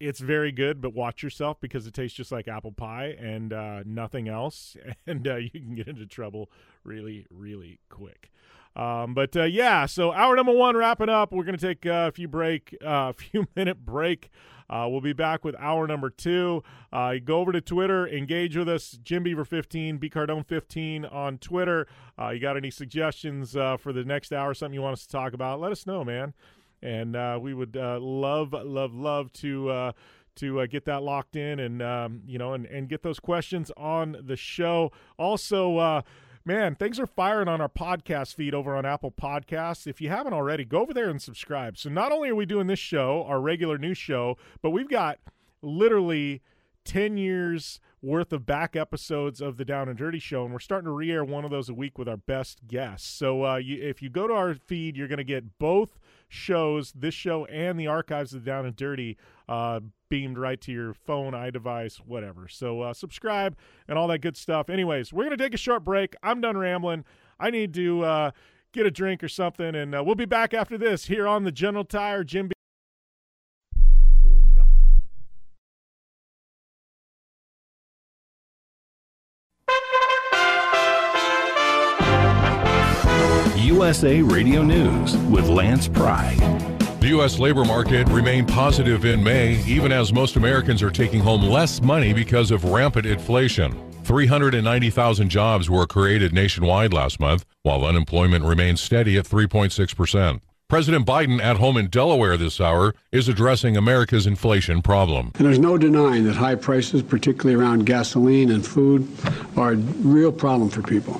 it's very good, but watch yourself because it tastes just like apple pie and nothing else, and you can get into trouble really, really quick. Um, but uh, yeah, so hour number one wrapping up. We're going to take a few break, a uh, few minute break. Uh, we'll be back with hour number two. Uh, go over to Twitter, engage with us, Jim Beaver 15, B Cardone 15 on Twitter. Uh, you got any suggestions uh, for the next hour, something you want us to talk about? Let us know, man. And uh, we would uh, love, love, love to to uh, get that locked in and um, you know and, and get those questions on the show also uh, man, things are firing on our podcast feed over on Apple Podcasts. If you haven't already, go over there and subscribe. So not only are we doing this show, our regular news show, but we've got literally 10 years worth of back episodes of the Down and Dirty Show, and we're starting to re-air one of those a week with our best guests. So uh, you, if you go to our feed, you're going to get both shows, this show and the archives of the Down and Dirty, uh, beamed right to your phone, iDevice, whatever. So uh, subscribe and all that good stuff. Anyways, we're going to take a short break. I'm done rambling. I need to uh, get a drink or something, and uh, we'll be back after this here on the General Tire Jim. B- USA Radio News with Lance Pry. U.S. labor market remained positive in May, even as most Americans are taking home less money because of rampant inflation. 390,000 jobs were created nationwide last month, while unemployment remains steady at 3.6%. President Biden, at home in Delaware this hour, is addressing America's inflation problem. And there's no denying that high prices, particularly around gasoline and food, are a real problem for people.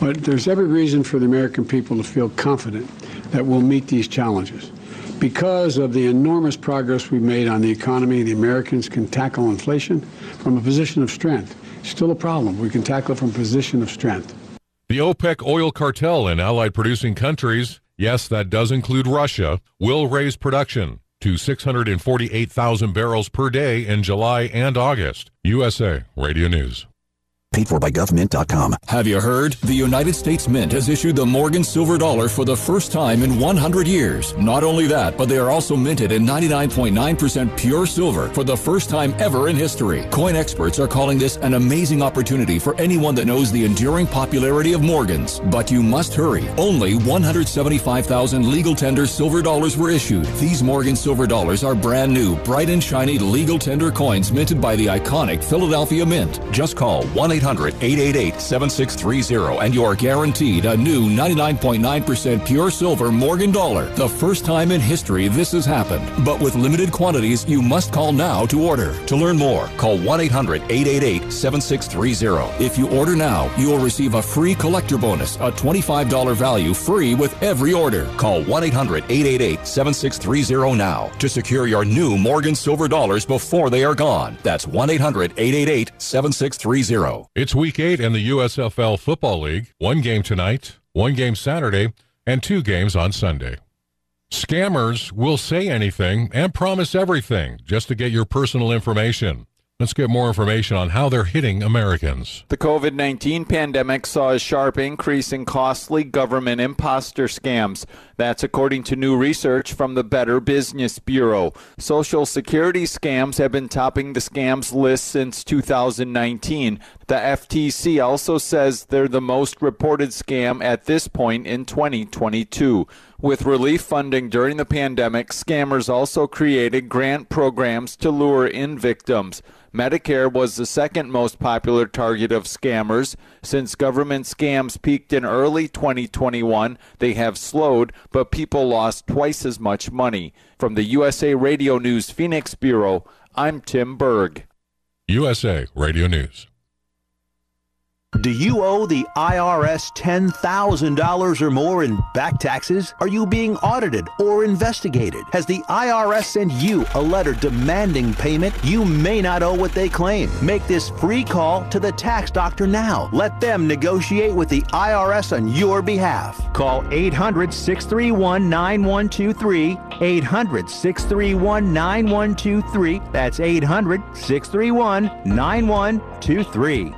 But there's every reason for the American people to feel confident that we'll meet these challenges. Because of the enormous progress we've made on the economy, the Americans can tackle inflation from a position of strength. Still a problem. We can tackle it from a position of strength. The OPEC oil cartel and allied producing countries, yes, that does include Russia, will raise production to 648,000 barrels per day in July and August. USA Radio News. Paid for by GovMint.com. Have you heard? The United States Mint has issued the Morgan Silver Dollar for the first time in 100 years. Not only that, but they are also minted in 99.9% pure silver for the first time ever in history. Coin experts are calling this an amazing opportunity for anyone that knows the enduring popularity of Morgans. But you must hurry. Only 175,000 legal tender silver dollars were issued. These Morgan Silver Dollars are brand new, bright and shiny legal tender coins minted by the iconic Philadelphia Mint. Just call 1 800 888 7630 and you're guaranteed a new 99.9% pure silver Morgan dollar. The first time in history this has happened. But with limited quantities, you must call now to order. To learn more, call 1 800 888 7630. If you order now, you will receive a free collector bonus, a $25 value free with every order. Call 1 800 888 7630 now to secure your new Morgan silver dollars before they are gone. That's 1 800 888 7630. It's week eight in the USFL Football League. One game tonight, one game Saturday, and two games on Sunday. Scammers will say anything and promise everything just to get your personal information. Let's get more information on how they're hitting Americans. The COVID 19 pandemic saw a sharp increase in costly government imposter scams. That's according to new research from the Better Business Bureau. Social Security scams have been topping the scams list since 2019. The FTC also says they're the most reported scam at this point in 2022. With relief funding during the pandemic, scammers also created grant programs to lure in victims. Medicare was the second most popular target of scammers. Since government scams peaked in early 2021, they have slowed, but people lost twice as much money. From the USA Radio News Phoenix Bureau, I'm Tim Berg. USA Radio News. Do you owe the IRS $10,000 or more in back taxes? Are you being audited or investigated? Has the IRS sent you a letter demanding payment? You may not owe what they claim. Make this free call to the tax doctor now. Let them negotiate with the IRS on your behalf. Call 800 631 9123. 800 631 9123. That's 800 631 9123.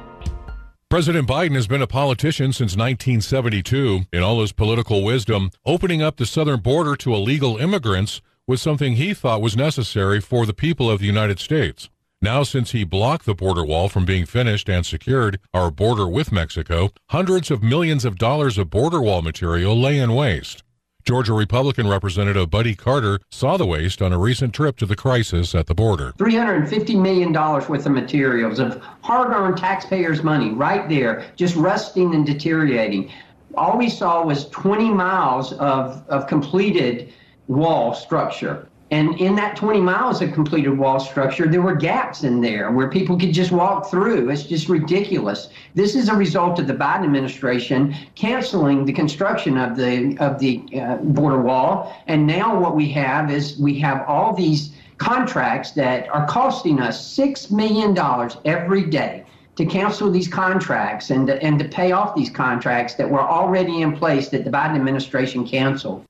President Biden has been a politician since 1972. In all his political wisdom, opening up the southern border to illegal immigrants was something he thought was necessary for the people of the United States. Now, since he blocked the border wall from being finished and secured our border with Mexico, hundreds of millions of dollars of border wall material lay in waste. Georgia Republican Representative Buddy Carter saw the waste on a recent trip to the crisis at the border. $350 million worth of materials of hard earned taxpayers' money right there, just rusting and deteriorating. All we saw was 20 miles of, of completed wall structure. And in that 20 miles of completed wall structure, there were gaps in there where people could just walk through. It's just ridiculous. This is a result of the Biden administration canceling the construction of the of the uh, border wall. And now what we have is we have all these contracts that are costing us six million dollars every day to cancel these contracts and to, and to pay off these contracts that were already in place that the Biden administration canceled.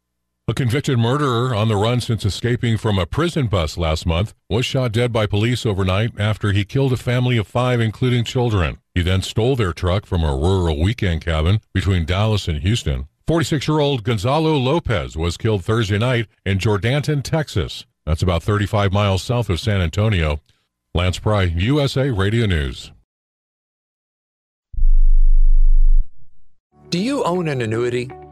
A convicted murderer on the run since escaping from a prison bus last month was shot dead by police overnight after he killed a family of five, including children. He then stole their truck from a rural weekend cabin between Dallas and Houston. 46 year old Gonzalo Lopez was killed Thursday night in Jourdanton, Texas. That's about 35 miles south of San Antonio. Lance Pry, USA Radio News. Do you own an annuity?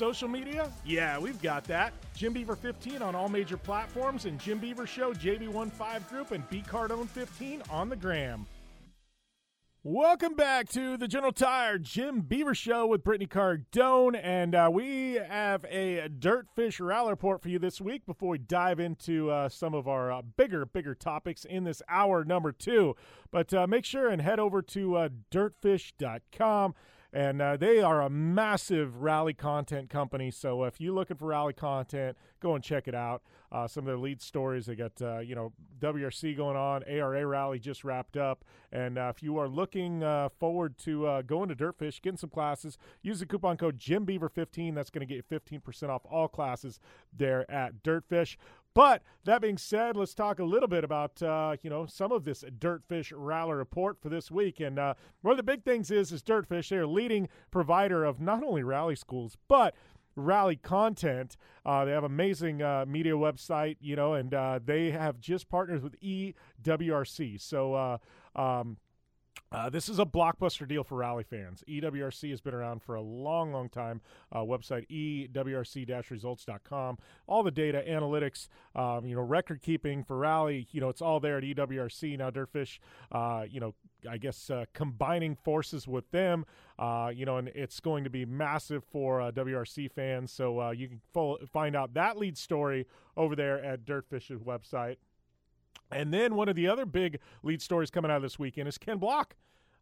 Social media? Yeah, we've got that. Jim Beaver 15 on all major platforms and Jim Beaver Show, JB15 Group, and B Cardone 15 on the gram. Welcome back to the General Tire Jim Beaver Show with Brittany Cardone, and uh, we have a Dirtfish Rally report for you this week before we dive into uh, some of our uh, bigger, bigger topics in this hour number two. But uh, make sure and head over to uh, dirtfish.com and uh, they are a massive rally content company. So if you're looking for rally content, go and check it out. Uh, some of their lead stories, they got uh, you know WRC going on, ARA rally just wrapped up, and uh, if you are looking uh, forward to uh, going to Dirtfish, getting some classes, use the coupon code JimBeaver15. That's going to get you 15% off all classes there at Dirtfish. But that being said, let's talk a little bit about uh, you know some of this Dirtfish Rally report for this week. And uh, one of the big things is is Dirtfish. They're a leading provider of not only rally schools but rally content. Uh, they have amazing uh, media website, you know, and uh, they have just partnered with EWRC. So. Uh, um, uh, this is a blockbuster deal for rally fans. EWRC has been around for a long, long time. Uh, website ewrc-results.com. All the data, analytics, um, you know, record keeping for rally. You know, it's all there at EWRC now. Dirtfish, uh, you know, I guess uh, combining forces with them. Uh, you know, and it's going to be massive for uh, WRC fans. So you can find out that lead story over there at Dirtfish's website. And then one of the other big lead stories coming out of this weekend is Ken Block.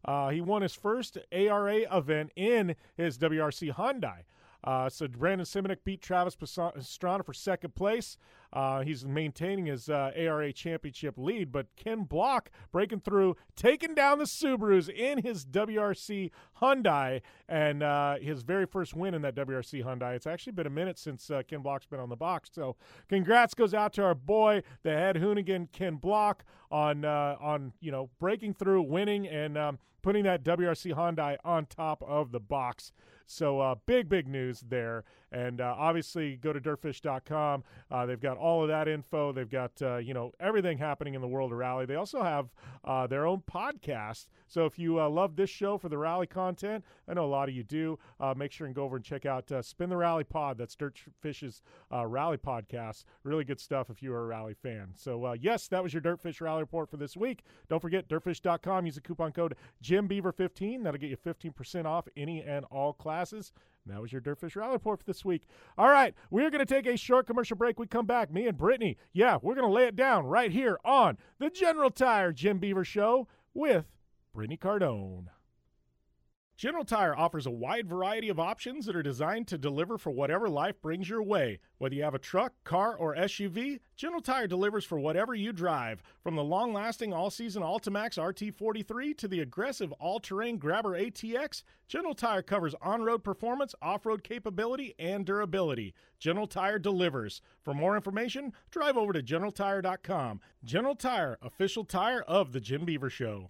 Uh, he won his first ARA event in his WRC Hyundai. Uh, so Brandon Semenuk beat Travis Pastrana for second place. Uh, he's maintaining his uh, ARA championship lead, but Ken Block breaking through, taking down the Subarus in his WRC Hyundai, and uh, his very first win in that WRC Hyundai. It's actually been a minute since uh, Ken Block's been on the box, so congrats goes out to our boy, the head Hoonigan Ken Block, on uh, on you know breaking through, winning, and um, putting that WRC Hyundai on top of the box. So uh, big, big news there. And uh, obviously, go to dirtfish.com. Uh, they've got all of that info. They've got uh, you know everything happening in the world of rally. They also have uh, their own podcast. So if you uh, love this show for the rally content, I know a lot of you do. Make sure and go over and check out Spin the Rally Pod. That's Dirtfish's rally podcast. Really good stuff if you are a rally fan. So yes, that was your Dirtfish Rally Report for this week. Don't forget dirtfish.com. Use the coupon code JimBeaver15. That'll get you 15% off any and all classes. And that was your Dirtfish Rally Report for this week. All right, we're going to take a short commercial break. We come back, me and Brittany. Yeah, we're going to lay it down right here on the General Tire Jim Beaver Show with Brittany Cardone. General Tire offers a wide variety of options that are designed to deliver for whatever life brings your way. Whether you have a truck, car, or SUV, General Tire delivers for whatever you drive. From the long lasting all season Altimax RT43 to the aggressive all terrain Grabber ATX, General Tire covers on road performance, off road capability, and durability. General Tire delivers. For more information, drive over to GeneralTire.com. General Tire, official tire of The Jim Beaver Show.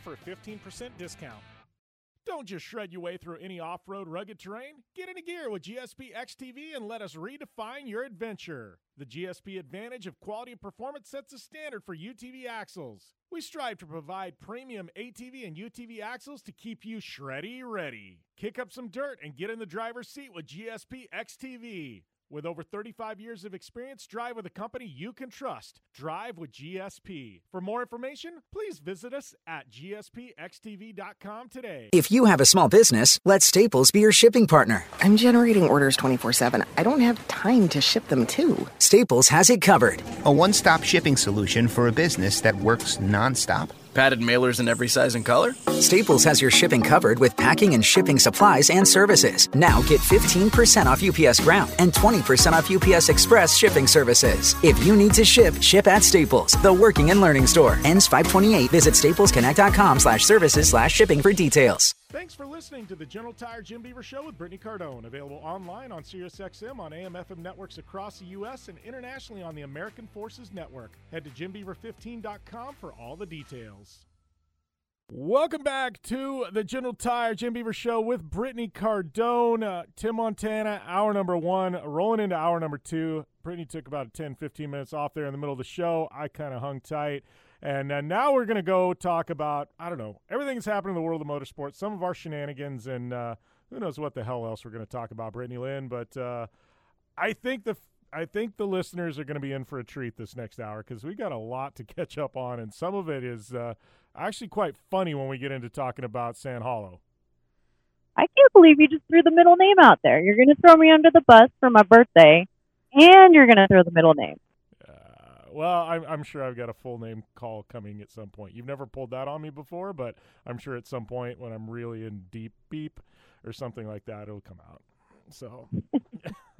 for a 15% discount. Don't just shred your way through any off road rugged terrain. Get into gear with GSP XTV and let us redefine your adventure. The GSP advantage of quality and performance sets a standard for UTV axles. We strive to provide premium ATV and UTV axles to keep you shreddy ready. Kick up some dirt and get in the driver's seat with GSP XTV. With over 35 years of experience, drive with a company you can trust. Drive with GSP. For more information, please visit us at gspxtv.com today. If you have a small business, let Staples be your shipping partner. I'm generating orders 24 7. I don't have time to ship them too. Staples has it covered. A one stop shipping solution for a business that works nonstop. Padded mailers in every size and color? Staples has your shipping covered with packing and shipping supplies and services. Now get 15% off UPS Ground and 20% off UPS Express shipping services. If you need to ship, ship at Staples, the working and learning store. Ends 528. Visit staplesconnect.com slash services slash shipping for details. Thanks for listening to the General Tire Jim Beaver Show with Brittany Cardone. Available online on SiriusXM on AM FM networks across the U.S. and internationally on the American Forces Network. Head to JimBeaver15.com for all the details. Welcome back to the General Tire Jim Beaver Show with Brittany Cardone. Uh, Tim Montana, hour number one, rolling into hour number two. Brittany took about 10, 15 minutes off there in the middle of the show. I kind of hung tight. And uh, now we're going to go talk about, I don't know, everything that's happened in the world of motorsports, some of our shenanigans, and uh, who knows what the hell else we're going to talk about, Brittany Lynn. But uh, I think the I think the listeners are going to be in for a treat this next hour because we got a lot to catch up on, and some of it is uh, actually quite funny when we get into talking about Sand Hollow. I can't believe you just threw the middle name out there. You're going to throw me under the bus for my birthday, and you're going to throw the middle name. Well, I'm, I'm sure I've got a full name call coming at some point. You've never pulled that on me before, but I'm sure at some point when I'm really in deep beep or something like that, it'll come out. So,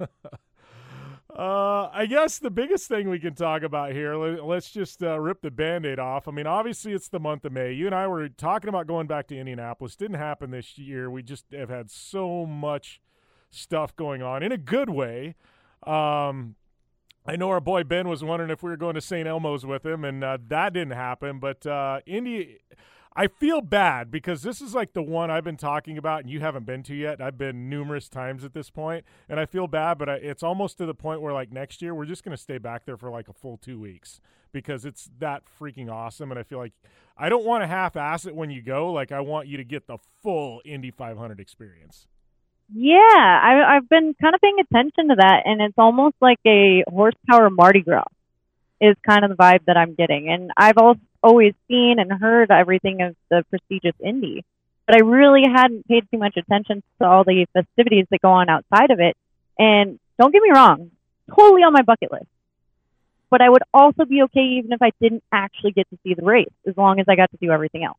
uh, I guess the biggest thing we can talk about here, let, us just uh, rip the band aid off. I mean, obviously, it's the month of May. You and I were talking about going back to Indianapolis. Didn't happen this year. We just have had so much stuff going on in a good way. Um, I know our boy Ben was wondering if we were going to St. Elmo's with him, and uh, that didn't happen. But uh, Indy, I feel bad because this is like the one I've been talking about, and you haven't been to yet. I've been numerous times at this point, and I feel bad, but I, it's almost to the point where like next year we're just going to stay back there for like a full two weeks because it's that freaking awesome, and I feel like I don't want to half-ass it when you go. Like I want you to get the full Indy 500 experience. Yeah, I, I've been kind of paying attention to that, and it's almost like a horsepower Mardi Gras is kind of the vibe that I'm getting. And I've al- always seen and heard everything of the prestigious Indy, but I really hadn't paid too much attention to all the festivities that go on outside of it. And don't get me wrong, totally on my bucket list. But I would also be okay even if I didn't actually get to see the race, as long as I got to do everything else.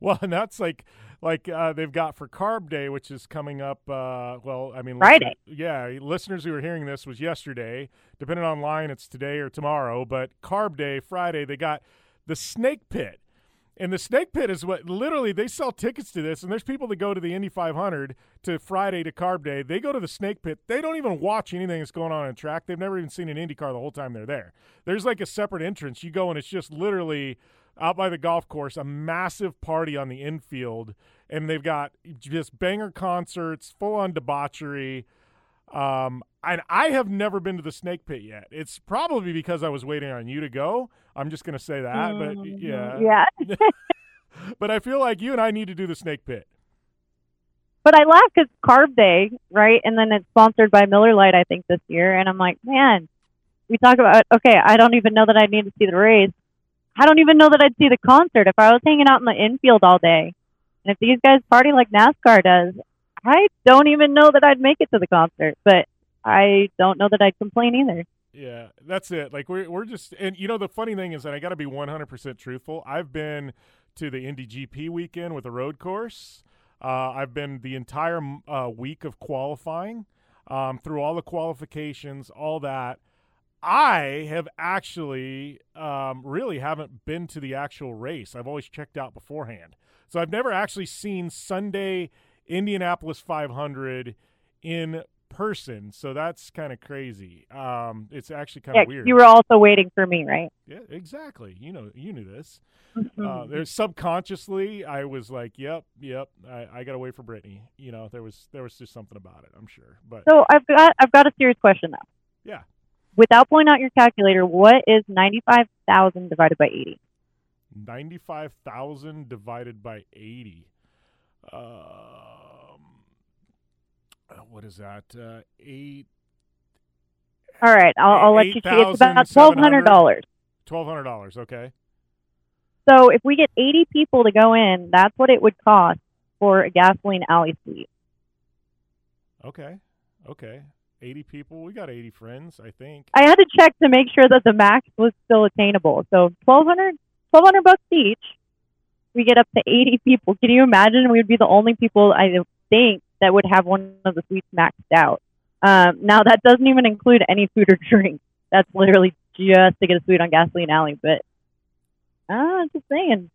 Well, and that's like like uh, they've got for Carb Day, which is coming up. Uh, well, I mean, Friday. Yeah, listeners who are hearing this was yesterday. Depending online, it's today or tomorrow. But Carb Day, Friday, they got the Snake Pit. And the Snake Pit is what literally they sell tickets to this, and there's people that go to the Indy 500 to Friday to Carb Day. They go to the Snake Pit. They don't even watch anything that's going on in track. They've never even seen an Indy car the whole time they're there. There's like a separate entrance. You go and it's just literally out by the golf course, a massive party on the infield, and they've got just banger concerts, full on debauchery. Um, and I have never been to the Snake Pit yet. It's probably because I was waiting on you to go. I'm just going to say that, but yeah, Yeah. but I feel like you and I need to do the Snake Pit. But I laugh because Carb Day, right? And then it's sponsored by Miller Lite, I think, this year. And I'm like, man, we talk about, okay, I don't even know that I need to see the race. I don't even know that I'd see the concert if I was hanging out in the infield all day. And if these guys party like NASCAR does, I don't even know that I'd make it to the concert. But I don't know that I'd complain either. Yeah, that's it. Like we're we're just and you know the funny thing is that I got to be 100% truthful. I've been to the Indy GP weekend with a road course. Uh, I've been the entire uh, week of qualifying um, through all the qualifications, all that. I have actually um, really haven't been to the actual race. I've always checked out beforehand, so I've never actually seen Sunday Indianapolis 500 in person. So that's kind of crazy. Um, it's actually kind Yeah, of weird. you were also waiting for me, right? Yeah, exactly. You know, you knew this. Mm-hmm. Uh, there's subconsciously, I was like, "Yep, yep, I, I got to wait for Brittany." You know, there was there was just something about it. I'm sure, but So I've got I've got a serious question though. yeah, Without pulling out your calculator, what is ninety five thousand divided by eighty? ninety-five thousand divided by eighty. Um, uh, what is that? Uh, eight. All right, I'll, I'll let you see. It's about twelve hundred dollars. Twelve hundred dollars. Okay. So if we get eighty people to go in, that's what it would cost for a gasoline alley suite. Okay. Okay. 80 people. We got 80 friends, I think. I had to check to make sure that the max was still attainable. So 1200 1200 bucks each. We get up to 80 people. Can you imagine? We would be the only people I think that would have one of the suites maxed out. Um, now that doesn't even include any food or drink. That's literally just to get a suite on Gasoline Alley. But uh, just saying.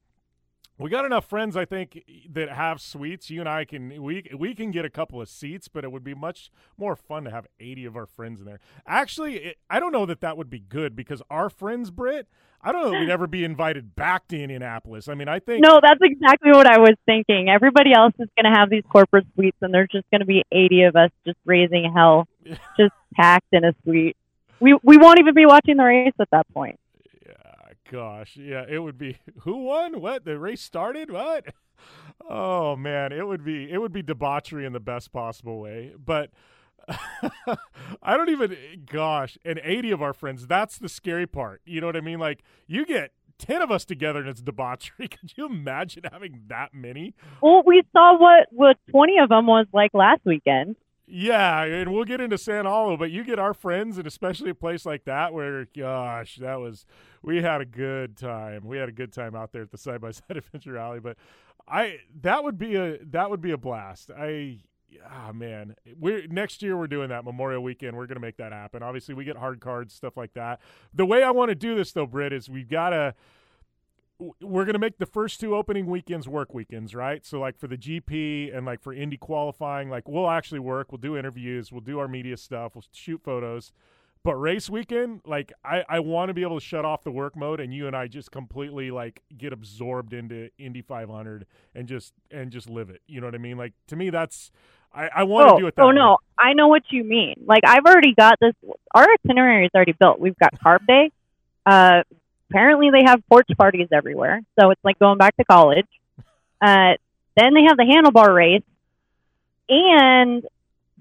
We got enough friends, I think, that have suites. You and I can we we can get a couple of seats, but it would be much more fun to have eighty of our friends in there. Actually, it, I don't know that that would be good because our friends, Brit, I don't know that we'd ever be invited back to Indianapolis. I mean, I think No, that's exactly what I was thinking. Everybody else is going to have these corporate suites, and there's just going to be 80 of us just raising hell, just packed in a suite. We we won't even be watching the race at that point. Gosh, yeah, it would be who won? What the race started? What? Oh man, it would be it would be debauchery in the best possible way. But I don't even. Gosh, and eighty of our friends. That's the scary part. You know what I mean? Like you get ten of us together and it's debauchery. Could you imagine having that many? Well, we saw what what 20 of them was like last weekend. Yeah, and we'll get into Sand Hollow, but you get our friends, and especially a place like that where, gosh, that was we had a good time. We had a good time out there at the side by side Adventure Rally. But I that would be a that would be a blast. I ah man, we're next year we're doing that Memorial Weekend. We're gonna make that happen. Obviously, we get hard cards stuff like that. The way I want to do this though, Britt, is we've got to we're going to make the first two opening weekends work weekends, right? So like for the GP and like for Indy qualifying, like we'll actually work, we'll do interviews, we'll do our media stuff, we'll shoot photos. But race weekend, like I, I want to be able to shut off the work mode, and you and I just completely like get absorbed into Indy 500 and just and just live it. You know what I mean? Like to me, that's I, I want oh, to do it. That way. oh way. no, I know what you mean. Like I've already got this. Our itinerary is already built. We've got carb day. Uh, apparently they have porch parties everywhere, so it's like going back to college. Uh, then they have the handlebar race and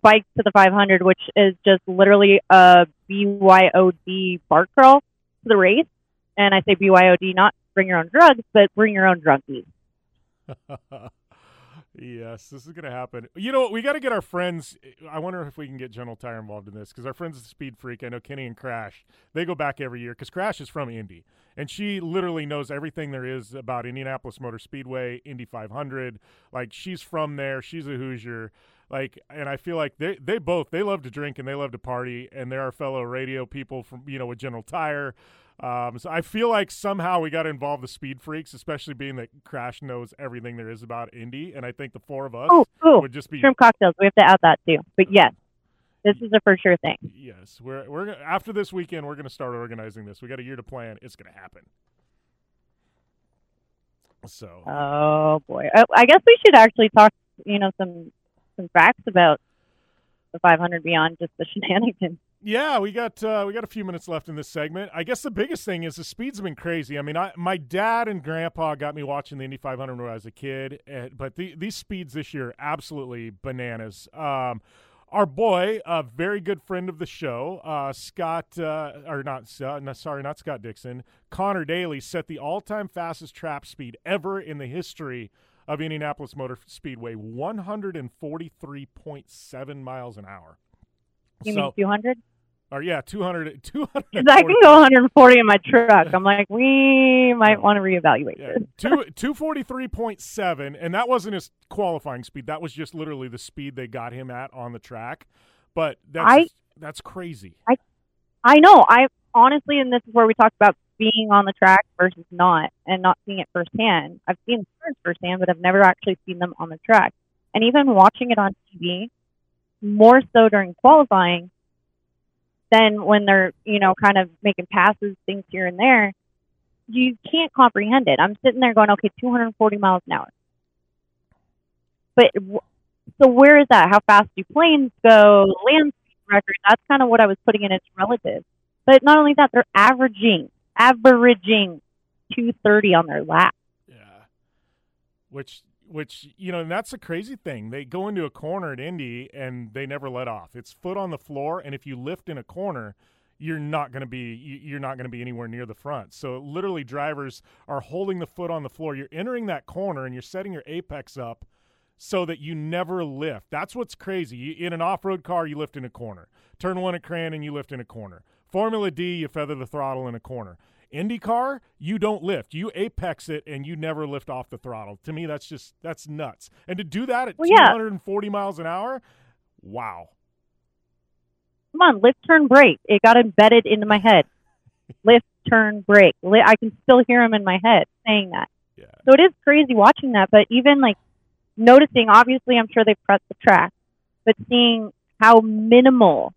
bike to the 500, which is just literally a BYOD bar crawl to the race. And I say BYOD, not bring your own drugs, but bring your own drunkies. yes, this is going to happen. You know, we got to get our friends. I wonder if we can get General Tire involved in this because our friends at Speed Freak, I know Kenny and Crash, they go back every year because Crash is from Indy. And she literally knows everything there is about Indianapolis Motor Speedway, Indy 500. Like, she's from there. She's a Hoosier. Like, and I feel like they, they both, they love to drink and they love to party. And they're our fellow radio people from, you know, with General Tire. Um, so I feel like somehow we got to involve the speed freaks, especially being that Crash knows everything there is about Indy, and I think the four of us oh, would just be shrimp cocktails. We have to add that too. But yes, this is a for sure thing. Yes, we're we're after this weekend we're going to start organizing this. We got a year to plan. It's going to happen. So. Oh boy, I, I guess we should actually talk. You know some some facts about the 500 beyond just the shenanigans. Yeah, we got uh, we got a few minutes left in this segment. I guess the biggest thing is the speeds have been crazy. I mean, I, my dad and grandpa got me watching the Indy 500 when I was a kid, and, but the, these speeds this year absolutely bananas. Um, our boy, a very good friend of the show, uh, Scott, uh, or not, uh, no, sorry, not Scott Dixon, Connor Daly set the all-time fastest trap speed ever in the history of Indianapolis Motor Speedway, 143.7 miles an hour. You so, mean 200? Or yeah, 200. 200 I can go 140 in my truck. I'm like, we might want to reevaluate yeah, this. two, 243.7, and that wasn't his qualifying speed. That was just literally the speed they got him at on the track. But that's I- that's crazy. I I know. I honestly, and this is where we talked about being on the track versus not, and not seeing it firsthand. I've seen cars firsthand, but I've never actually seen them on the track. And even watching it on TV, more so during qualifying than when they're you know kind of making passes, things here and there. You can't comprehend it. I'm sitting there going, okay, 240 miles an hour. But so where is that? How fast do planes go? Land speed record. That's kind of what I was putting in its relative. But not only that, they're averaging averaging 230 on their lap. Yeah. Which which you know, and that's a crazy thing. They go into a corner at Indy and they never let off. It's foot on the floor, and if you lift in a corner, you're not going to be you- you're not going to be anywhere near the front. So literally, drivers are holding the foot on the floor. You're entering that corner and you're setting your apex up so that you never lift. That's what's crazy. In an off-road car, you lift in a corner. Turn one at Cran and you lift in a corner. Formula D, you feather the throttle in a corner. IndyCar, you don't lift. You apex it and you never lift off the throttle. To me, that's just that's nuts. And to do that at Well, yeah. 240 miles an hour, wow. Come on, lift, turn, brake. It got embedded into my head. lift, turn, brake. I can still hear him in my head saying that. So it is crazy watching that, but even like noticing, obviously, I'm sure they've pressed the track, but seeing how minimal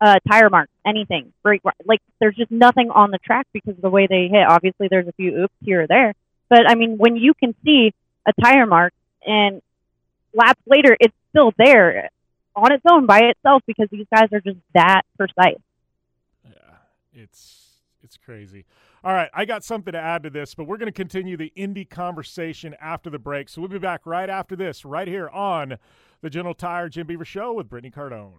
uh, tire marks, anything, brake, like there's just nothing on the track because of the way they hit. Obviously, there's a few oops here or there, but I mean, when you can see a tire mark and laps later, it's still there on its own by itself because these guys are just that precise. Yeah, it's it's crazy. All right, I got something to add to this, but we're going to continue the indie conversation after the break. So we'll be back right after this, right here on the General Tire Jim Beaver Show with Brittany Cardone.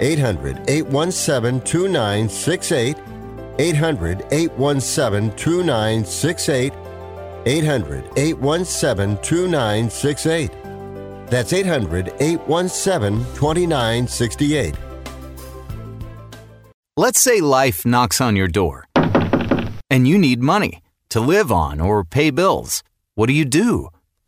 800 817 2968. 800 817 2968. 800 817 2968. That's 800 817 2968. Let's say life knocks on your door and you need money to live on or pay bills. What do you do?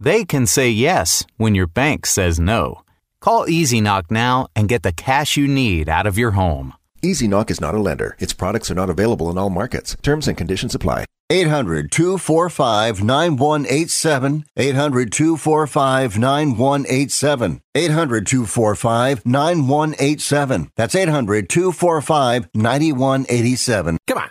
they can say yes when your bank says no. Call Easy Knock now and get the cash you need out of your home. Easy Knock is not a lender. Its products are not available in all markets. Terms and conditions apply. 800 245 9187. 800 245 9187. 800 245 9187. That's 800 245 9187. Come on.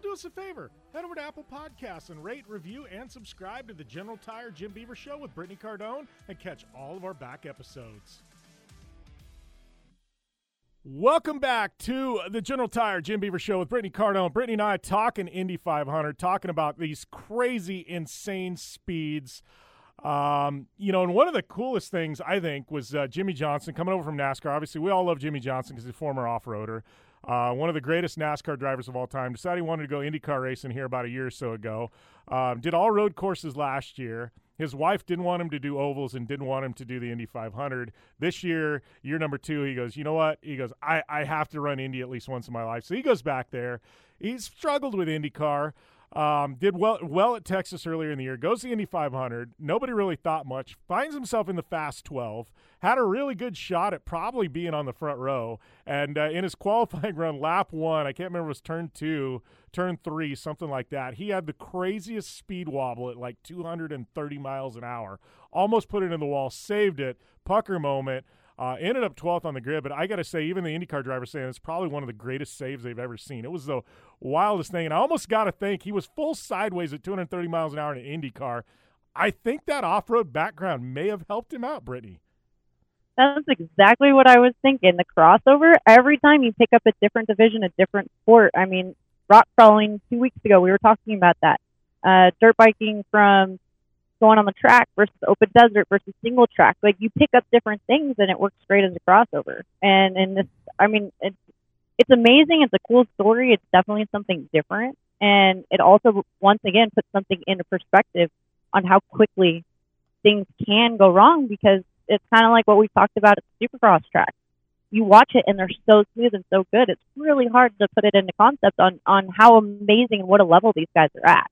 Well, do us a favor. Head over to Apple Podcasts and rate, review, and subscribe to the General Tire Jim Beaver Show with Brittany Cardone and catch all of our back episodes. Welcome back to the General Tire Jim Beaver Show with Brittany Cardone. Brittany and I talking Indy 500, talking about these crazy, insane speeds. Um, you know, and one of the coolest things I think was uh, Jimmie Johnson coming over from NASCAR. Obviously, we all love Jimmie Johnson because he's a former off roader. Uh, one of the greatest NASCAR drivers of all time. Decided he wanted to go IndyCar racing here about a year or so ago. Um, did all road courses last year. His wife didn't want him to do ovals and didn't want him to do the Indy 500. This year, year number two, he goes, you know what? He goes, I, I have to run Indy at least once in my life. So he goes back there. He's struggled with IndyCar. Um, did well well at Texas earlier in the year. Goes to the Indy 500. Nobody really thought much. Finds himself in the Fast 12. Had a really good shot at probably being on the front row. And uh, in his qualifying run, lap one, I can't remember it was turn two, turn three, something like that. He had the craziest speed wobble at like 230 miles an hour. Almost put it in the wall. Saved it. Pucker moment. Uh, ended up 12th on the grid, but I got to say, even the IndyCar driver saying it's probably one of the greatest saves they've ever seen. It was the wildest thing, and I almost got to think he was full sideways at 230 miles an hour in an IndyCar. I think that off-road background may have helped him out, Brittany. That's exactly what I was thinking. The crossover, every time you pick up a different division, a different sport. I mean, rock crawling two weeks ago, we were talking about that. Uh, dirt biking from going on the track versus open desert versus single track. Like you pick up different things and it works great as a crossover. And and this, I mean, it's it's amazing. It's a cool story. It's definitely something different, and it also once again puts something into perspective on how quickly things can go wrong because it's kind of like what we talked about at the Supercross track. You watch it and they're so smooth and so good. It's really hard to put it into concept on on how amazing and what a level these guys are at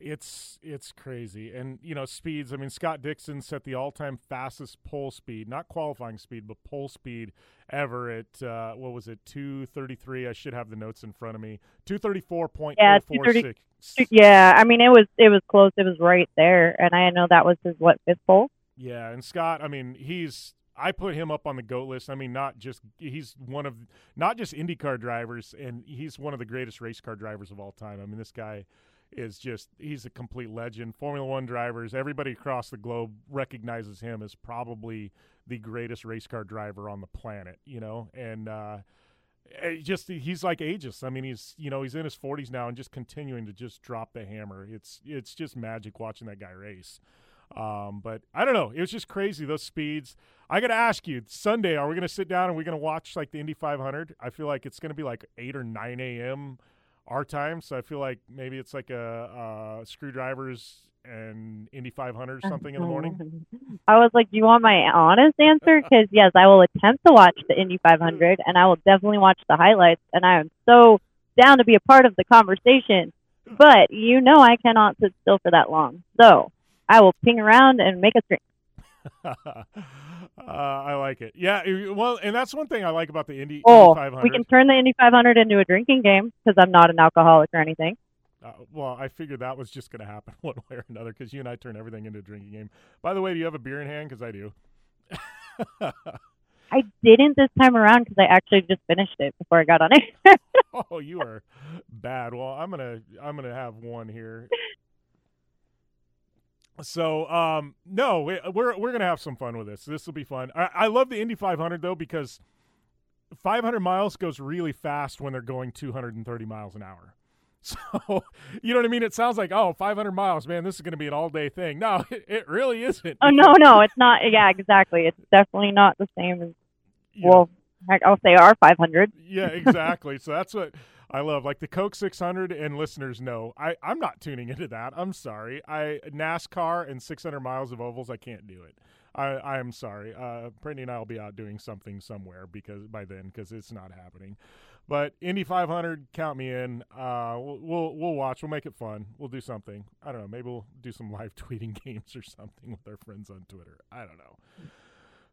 it's it's crazy. And you know speeds i mean scott dixon set the all-time fastest pole speed not qualifying speed but pole speed ever at uh, what was it 233 i should have the notes in front of me. 234.46 yeah, yeah i mean it was it was close. It was right there. And i know that was his what fifth pole? Yeah and scott i mean he's I put him up on the GOAT list. I mean, not just he's one of not just IndyCar drivers, and he's one of the greatest race car drivers of all time. I mean, this guy is just he's a complete legend. Formula One drivers, everybody across the globe recognizes him as probably the greatest race car driver on the planet, you know, and uh, just he's like aegis. I mean, he's you know he's in his 40s now and just continuing to just drop the hammer. It's it's just magic watching that guy race. Um, but I don't know. It was just crazy those speeds. I got to ask you, Sunday, are we going to sit down and we're going to watch like the Indy 500? I feel like it's going to be like eight or nine a.m. our time, so I feel like maybe it's like a, a screwdrivers and Indy 500 or something in the morning. I was like, do you want my honest answer? Because yes, I will attempt to watch the Indy 500, and I will definitely watch the highlights, and I am so down to be a part of the conversation. But you know, I cannot sit still for that long, so I will ping around and make a drink. uh, I like it. Yeah, well, and that's one thing I like about the Indy, oh, Indy 500. we can turn the Indy 500 into a drinking game because I'm not an alcoholic or anything. Uh, well, I figured that was just going to happen one way or another because you and I turn everything into a drinking game. By the way, do you have a beer in hand? Because I do. I didn't this time around because I actually just finished it before I got on it. oh, you are bad. Well, I'm gonna I'm gonna have one here. So, um, no, we, we're we're gonna have some fun with this. This will be fun. I, I love the Indy 500 though because 500 miles goes really fast when they're going 230 miles an hour. So, you know what I mean? It sounds like, oh, 500 miles, man, this is going to be an all day thing. No, it, it really isn't. Oh, no, no, it's not. Yeah, exactly. It's definitely not the same as, yeah. well, heck, I'll say our 500. Yeah, exactly. so that's what I love. Like the Coke 600 and listeners know, I, I'm not tuning into that. I'm sorry. I NASCAR and 600 miles of ovals, I can't do it. I, I am sorry. Uh, Brittany and I will be out doing something somewhere because by then because it's not happening. But Indy 500, count me in. Uh, we'll, we'll, we'll watch. We'll make it fun. We'll do something. I don't know. Maybe we'll do some live tweeting games or something with our friends on Twitter. I don't know.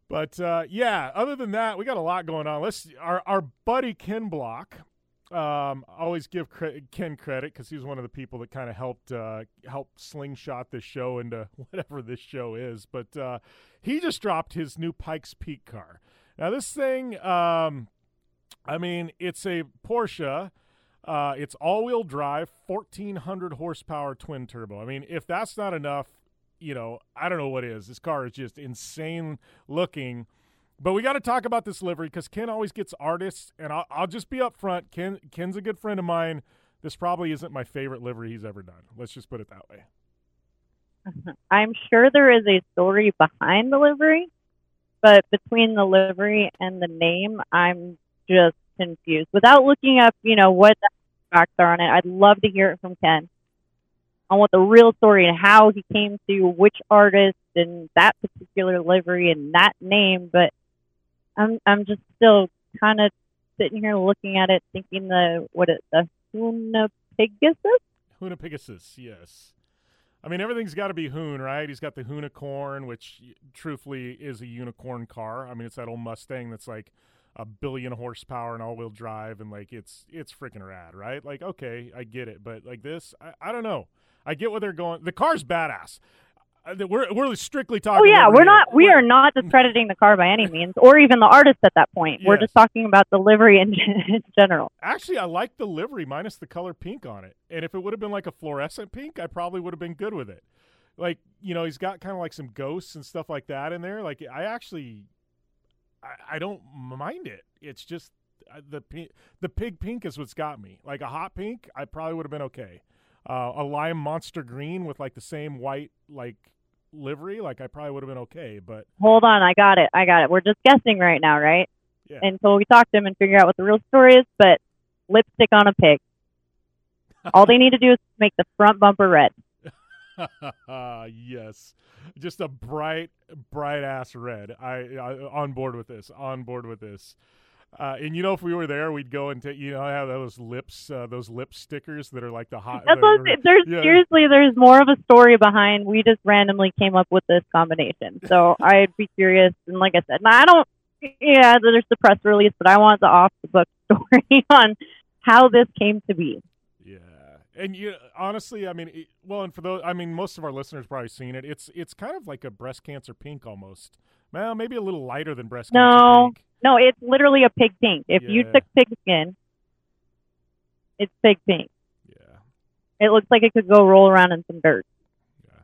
But uh, yeah, other than that, we got a lot going on. Let's our our buddy Ken Block. Um, always give Ken credit because he's one of the people that kind of helped uh, help slingshot this show into whatever this show is. But uh, he just dropped his new Pikes Peak car. Now this thing. Um, I mean, it's a Porsche. Uh, it's all-wheel drive, 1400 horsepower twin turbo. I mean, if that's not enough, you know, I don't know what is. This car is just insane looking. But we got to talk about this livery because Ken always gets artists, and I'll, I'll just be up front. Ken Ken's a good friend of mine. This probably isn't my favorite livery he's ever done. Let's just put it that way. I'm sure there is a story behind the livery, but between the livery and the name, I'm just confused. Without looking up, you know, what the facts are on it, I'd love to hear it from Ken on what the real story and how he came to which artist and that particular livery and that name. But I'm I'm just still kind of sitting here looking at it, thinking the what it the Hoonipigasus. Hoonipigasus, yes. I mean, everything's got to be Hoon, right? He's got the Hoonicorn, which truthfully is a unicorn car. I mean, it's that old Mustang that's like a billion horsepower and all-wheel drive and like it's it's freaking rad right like okay i get it but like this i, I don't know i get where they're going the car's badass we're, we're strictly talking oh yeah we're not we are not discrediting the car by any means or even the artist at that point yes. we're just talking about the livery in, in general actually i like the livery minus the color pink on it and if it would have been like a fluorescent pink i probably would have been good with it like you know he's got kind of like some ghosts and stuff like that in there like i actually I, I don't mind it. It's just uh, the the pig pink is what's got me. Like a hot pink, I probably would have been okay. Uh, a lime monster green with like the same white like livery, like I probably would have been okay. But hold on, I got it. I got it. We're just guessing right now, right? Yeah. Until we talk to him and figure out what the real story is. But lipstick on a pig. All they need to do is make the front bumper red. yes, just a bright, bright ass red. I, I on board with this. On board with this. Uh, and you know, if we were there, we'd go and take, you know, have those lips, uh, those lip stickers that are like the hot. That's what, there's yeah. seriously, there's more of a story behind. We just randomly came up with this combination, so I'd be curious. And like I said, I don't. Yeah, there's the press release, but I want the off the book story on how this came to be. Yeah, and you honestly, I mean, it, well, and for those, I mean, most of our listeners probably seen it. It's it's kind of like a breast cancer pink almost. Well, maybe a little lighter than breast no, cancer pink. No, it's literally a pig pink. If yeah. you took pig skin, it's pig pink. Yeah. It looks like it could go roll around in some dirt. Yeah.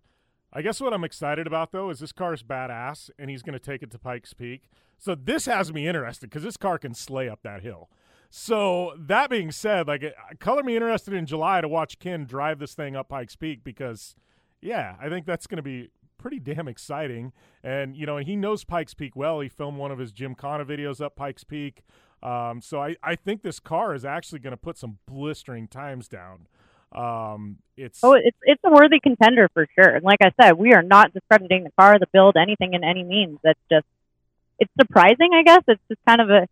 I guess what I'm excited about though is this car's badass, and he's going to take it to Pikes Peak. So this has me interested because this car can slay up that hill. So that being said, like, uh, color me interested in July to watch Ken drive this thing up Pikes Peak because, yeah, I think that's going to be pretty damn exciting. And you know, he knows Pikes Peak well. He filmed one of his Gymkhana videos up Pikes Peak. Um, so I, I think this car is actually going to put some blistering times down. Um, it's oh, it's it's a worthy contender for sure. And like I said, we are not discrediting the car, the build, anything in any means. That's just it's surprising, I guess. It's just kind of a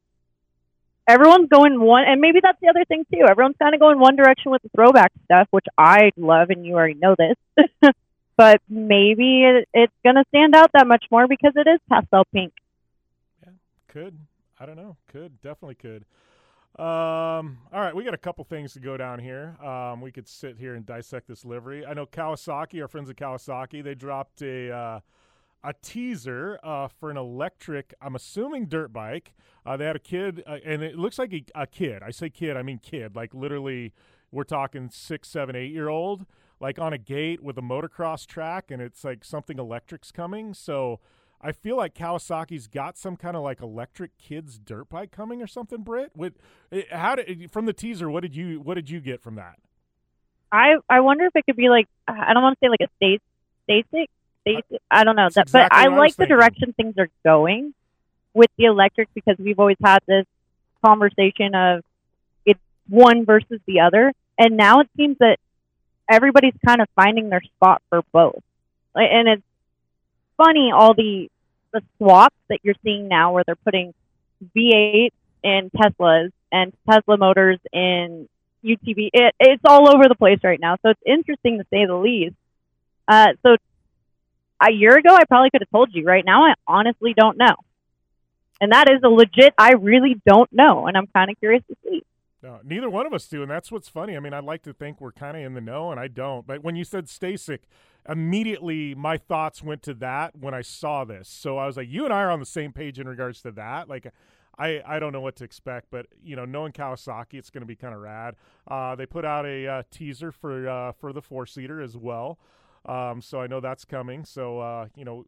everyone's going one, and maybe that's the other thing too. Everyone's kind of going one direction with the throwback stuff, which I love, and you already know this. but maybe it, it's going to stand out that much more because it is pastel pink. Yeah, could. I don't know. Could definitely could. Um, all right, we got a couple things to go down here. Um, we could sit here and dissect this livery. I know Kawasaki, our friends at Kawasaki, they dropped a uh, a teaser uh, for an electric. I'm assuming dirt bike. Uh, they had a kid, uh, and it looks like a, a, kid. I say kid, I mean kid. Like literally, we're talking six, seven, eight year old, like on a gate with a motocross track, and it's like something electric's coming. So I feel like Kawasaki's got some kind of like electric kids dirt bike coming or something. Britt, with how did from the teaser? What did you what did you get from that? I I wonder if it could be like I don't want to say like a state basic basic. I don't know that, exactly but I like the direction things are going with the electric because we've always had this conversation of it's one versus the other, and now it seems that everybody's kind of finding their spot for both, and it's funny all the the swaps that you're seeing now where they're putting V8 in Teslas and Tesla motors in UTV. It, it's all over the place right now, so it's interesting to say the least. Uh, so a year ago, I probably could have told you. Right now, I honestly don't know, and that is a legit. I really don't know, and I'm kind of curious to see. No, neither one of us do, and that's what's funny. I mean, I'd like to think we're kind of in the know, and I don't. But when you said Stasic, immediately my thoughts went to that when I saw this. So I was like, you and I are on the same page in regards to that. Like, I, I don't know what to expect, but you know, knowing Kawasaki, it's going to be kind of rad. Uh, they put out a uh, teaser for uh, for the four seater as well, um, so I know that's coming. So uh, you know,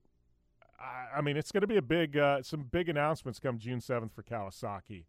I, I mean, it's going to be a big uh, some big announcements come June seventh for Kawasaki.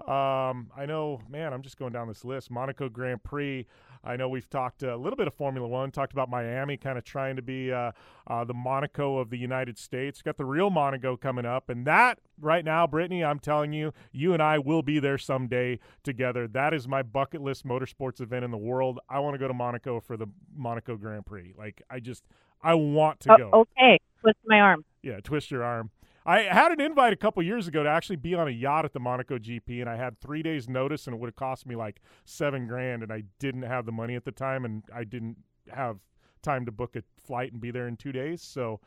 Um, I know, man, I'm just going down this list. Monaco Grand Prix. I know we've talked a little bit of Formula One, talked about Miami kind of trying to be uh, uh, the Monaco of the United States. Got the real Monaco coming up. And that, right now, Brittany, I'm telling you, you and I will be there someday together. That is my bucket list motorsports event in the world. I want to go to Monaco for the Monaco Grand Prix. Like, I just, I want to oh, go. Okay. Twist my arm. Yeah, twist your arm. I had an invite a couple years ago to actually be on a yacht at the Monaco GP, and I had three days' notice, and it would have cost me like seven grand, and I didn't have the money at the time, and I didn't have time to book a flight and be there in two days, so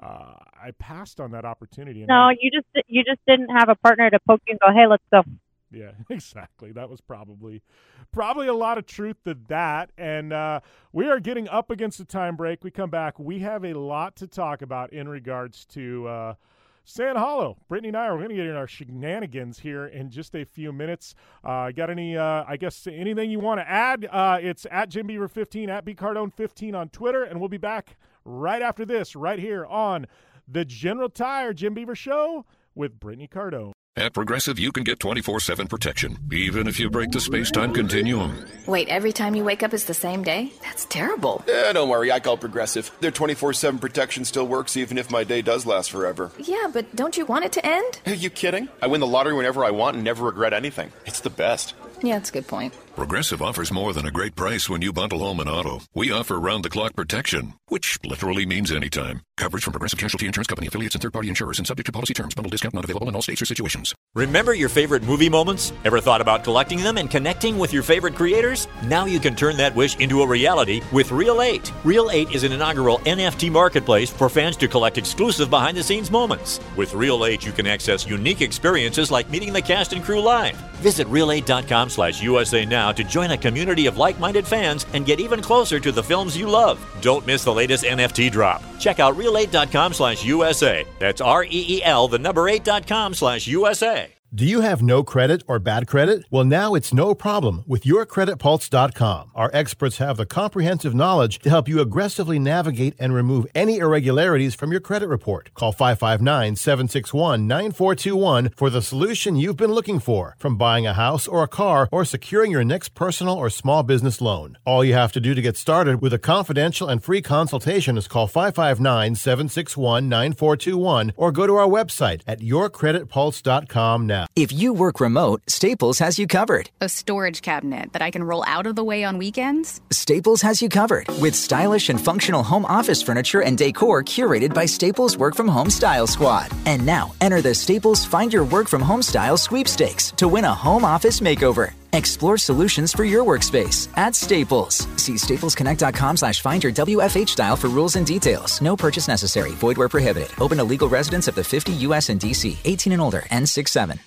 uh, I passed on that opportunity. No, I, you just you just didn't have a partner to poke you and go, "Hey, let's go." Yeah, exactly. That was probably probably a lot of truth to that. And uh, we are getting up against the time break. We come back. We have a lot to talk about in regards to. Uh, Sand Hollow. Brittany and I are going to get in our shenanigans here in just a few minutes. Uh, got any, uh, I guess, anything you want to add? Uh, it's at Jim Beaver 15, at B Cardone 15 on Twitter, and we'll be back right after this, right here on the General Tire Jim Beaver Show with Brittany Cardone. At Progressive, you can get 24 7 protection, even if you break the space time continuum. Wait, every time you wake up is the same day? That's terrible. Yeah, don't worry, I call Progressive. Their 24 7 protection still works even if my day does last forever. Yeah, but don't you want it to end? Are you kidding? I win the lottery whenever I want and never regret anything. It's the best. Yeah, that's a good point. Progressive offers more than a great price when you bundle home and auto. We offer round the clock protection, which literally means anytime. Coverage from Progressive Casualty Insurance Company affiliates and third party insurers and subject to policy terms. Bundle discount not available in all states or situations. Remember your favorite movie moments? Ever thought about collecting them and connecting with your favorite creators? Now you can turn that wish into a reality with Reel 8. Reel 8 is an inaugural NFT marketplace for fans to collect exclusive behind the scenes moments. With Reel 8, you can access unique experiences like meeting the cast and crew live. Visit reel8.com slash USA now to join a community of like minded fans and get even closer to the films you love. Don't miss the latest NFT drop. Check out reel8.com slash USA. That's R E E L, the number 8.com slash USA. Do you have no credit or bad credit? Well, now it's no problem with yourcreditpulse.com. Our experts have the comprehensive knowledge to help you aggressively navigate and remove any irregularities from your credit report. Call 559 761 9421 for the solution you've been looking for from buying a house or a car or securing your next personal or small business loan. All you have to do to get started with a confidential and free consultation is call 559 761 9421 or go to our website at yourcreditpulse.com now. If you work remote, Staples has you covered. A storage cabinet that I can roll out of the way on weekends? Staples has you covered with stylish and functional home office furniture and decor curated by Staples Work From Home Style Squad. And now, enter the Staples Find Your Work From Home Style sweepstakes to win a home office makeover. Explore solutions for your workspace at Staples. See staplesconnect.com slash find your WFH style for rules and details. No purchase necessary. Void where prohibited. Open to legal residents of the 50 U.S. and D.C. 18 and older. N67.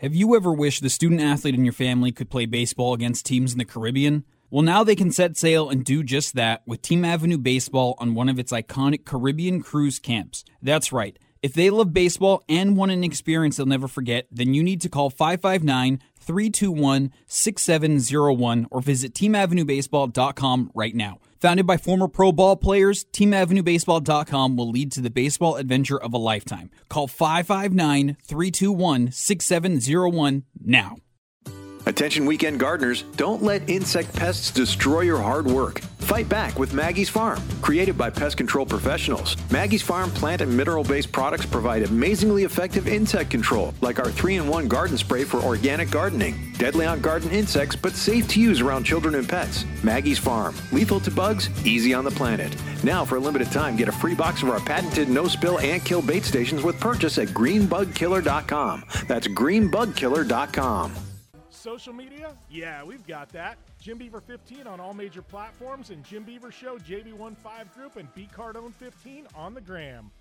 Have you ever wished the student athlete in your family could play baseball against teams in the Caribbean? Well, now they can set sail and do just that with Team Avenue Baseball on one of its iconic Caribbean cruise camps. That's right. If they love baseball and want an experience they'll never forget, then you need to call 559 321 6701 or visit teamavenuebaseball.com right now. Founded by former pro ball players, teamavenuebaseball.com will lead to the baseball adventure of a lifetime. Call 559 321 6701 now. Attention weekend gardeners, don't let insect pests destroy your hard work. Fight back with Maggie's Farm. Created by pest control professionals, Maggie's Farm plant and mineral based products provide amazingly effective insect control, like our 3 in 1 garden spray for organic gardening. Deadly on garden insects, but safe to use around children and pets. Maggie's Farm. Lethal to bugs, easy on the planet. Now, for a limited time, get a free box of our patented no spill ant kill bait stations with purchase at greenbugkiller.com. That's greenbugkiller.com. Social media? Yeah, we've got that. Jim Beaver 15 on all major platforms and Jim Beaver Show, JB15 Group, and B Cardone 15 on the gram.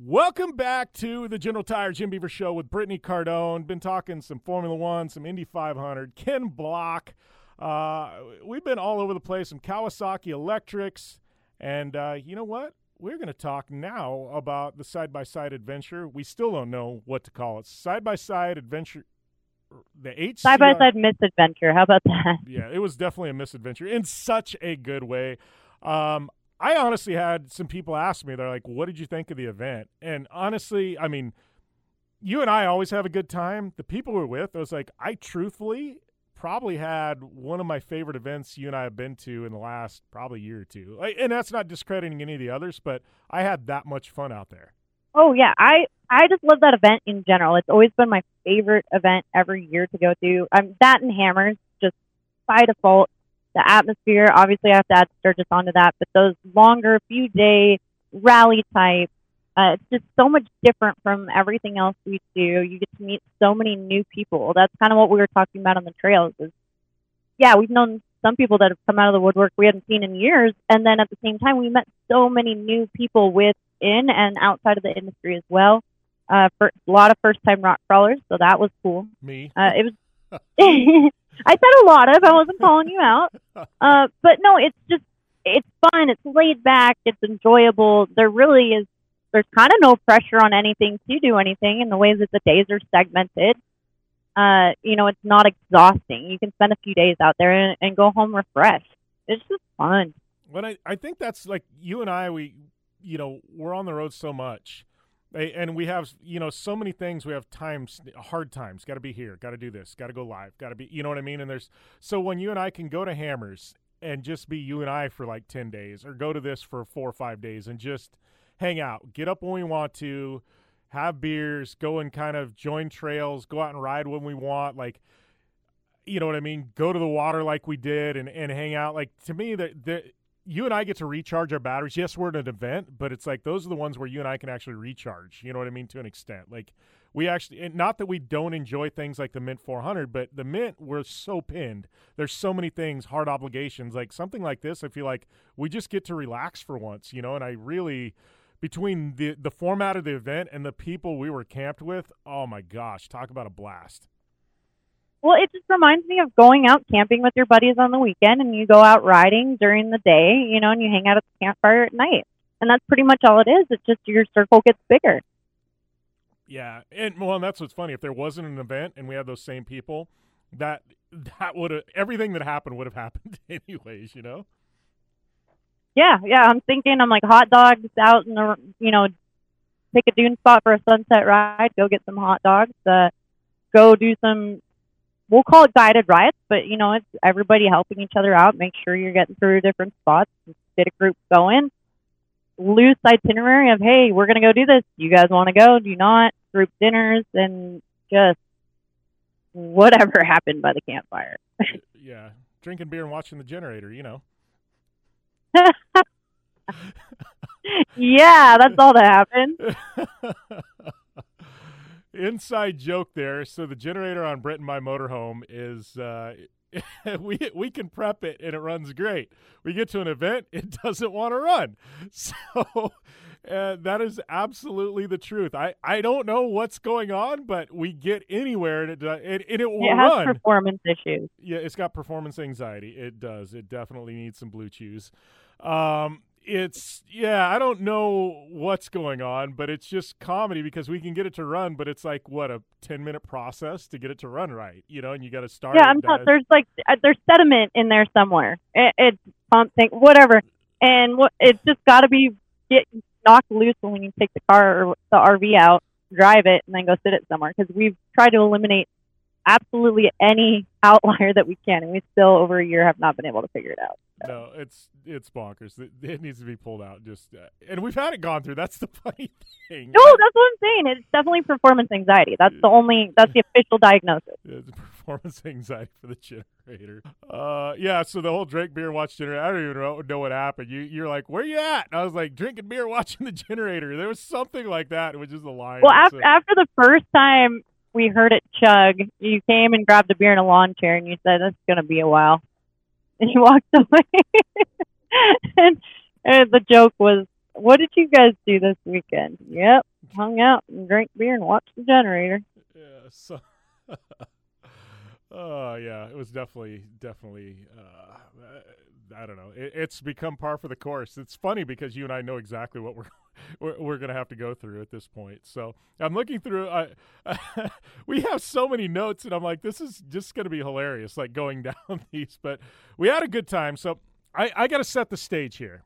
Welcome back to the General Tire Jim Beaver Show with Brittany Cardone. Been talking some Formula One, some Indy 500, Ken Block. Uh, we've been all over the place, some Kawasaki Electrics. And uh, you know what? We're going to talk now about the side by side adventure. We still don't know what to call it. Side by side adventure the HCR, side by side misadventure. How about that? Yeah, it was definitely a misadventure in such a good way. Um, I honestly had some people ask me, they're like, "What did you think of the event?" And honestly, I mean, you and I always have a good time. The people we're with, I was like, I truthfully probably had one of my favorite events you and I have been to in the last probably year or two. And that's not discrediting any of the others, but I had that much fun out there. Oh yeah, I I just love that event in general. It's always been my favorite event every year to go to. Um, that and Hammers just by default. The atmosphere, obviously, I have to add Sturgis onto that, but those longer few day rally type, uh, it's just so much different from everything else we do. You get to meet so many new people. That's kind of what we were talking about on the trails. Is yeah, we've known some people that have come out of the woodwork we hadn't seen in years, and then at the same time, we met so many new people within and outside of the industry as well. Uh, for a lot of first time rock crawlers, so that was cool. Me. Uh, it was. I said a lot of. I wasn't calling you out. Uh, but no, it's just it's fun. It's laid back. It's enjoyable. There really is. There's kind of no pressure on anything to do anything in the ways that the days are segmented. Uh, you know, it's not exhausting. You can spend a few days out there and, and go home refreshed. It's just fun. But I, I think that's like you and I. We, you know, we're on the road so much and we have you know so many things. We have times hard times. Got to be here got to do this got to go live got to be you know what i mean? And there's so when you and i can go to hammers and just be you and i for like 10 days or go to this for four or five days and just hang out get up when we want to have beers go and kind of join trails go out and ride when we want like you know what i mean? Go to the water like we did and, and hang out. Like to me that you and I get to recharge our batteries. Yes, we're at an event, but it's like those are the ones where you and I can actually recharge. You know what I mean? To an extent, like we actually, not that we don't enjoy things like the Mint 400, but the Mint we're so pinned. There's so many things, hard obligations. Like something like this, I feel like we just get to relax for once, you know. And I really, between the the format of the event and the people we were camped with, oh my gosh, talk about a blast. Well, it just reminds me of going out camping with your buddies on the weekend and you go out riding during the day, you know, and you hang out at the campfire at night. And that's pretty much all it is. It's just your circle gets bigger. Yeah, and well, and that's what's funny. If there wasn't an event and we had those same people, that that would have everything that happened would have happened anyways. You know. Yeah, yeah. I'm thinking. I'm like hot dogs out in the you know, pick a dune spot for a sunset ride. Go get some hot dogs. Uh, go do some. We'll call it guided riots, but you know, it's everybody helping each other out. Make sure you're getting through different spots. Get a group going. Loose itinerary of hey, we're gonna go do this. You guys want to go? Do you not? Group dinners and just whatever happened by the campfire. yeah, drinking beer and watching the generator. You know. yeah, that's all that happened. Inside joke there. So the generator on Brent and my motorhome is uh, we we can prep it and it runs great. We get to an event, it doesn't want to run. So uh, that is absolutely the truth. I, I don't know what's going on, but we get anywhere and it uh, it, and it will it has run. performance issues. Yeah, it's got performance anxiety. It does. It definitely needs some blue chews. Um, it's yeah, I don't know what's going on, but it's just comedy because we can get it to run, but it's like what a ten minute process to get it to run right, you know, and you got to start. Yeah, I'm not, there's like uh, there's sediment in there somewhere. It, it's something, whatever, and what it's just got to be get knocked loose when you take the car or the RV out, drive it, and then go sit it somewhere. Because we've tried to eliminate absolutely any outlier that we can, and we still over a year have not been able to figure it out. No, it's it's bonkers. It, it, needs to be pulled out. Just uh, and we've had it gone through. That's the funny thing. No, that's what I'm saying. It's definitely performance anxiety. That's the only. That's the official diagnosis. It's performance anxiety for the generator. Uh, yeah. So the whole drink beer watch generator. I don't even know, know what happened. You you're like, where you at? And I was like, drinking beer, watching the generator. There was something like that, which is the line. Well, after so. after the first time we heard it chug, you came and grabbed a beer in a lawn chair, and you said, "That's going to be a while." and you walked away. and, and the joke was, "What did you guys do this weekend?" Yep, hung out and drank beer and watched the generator. Yeah. So. Oh yeah, it was definitely definitely. Uh, I don't know. It, it's become par for the course. It's funny because you and I know exactly what we're we're, we're going to have to go through at this point. So I'm looking through. I, we have so many notes, and I'm like, this is just going to be hilarious, like going down these. But we had a good time. So I, I got to set the stage here.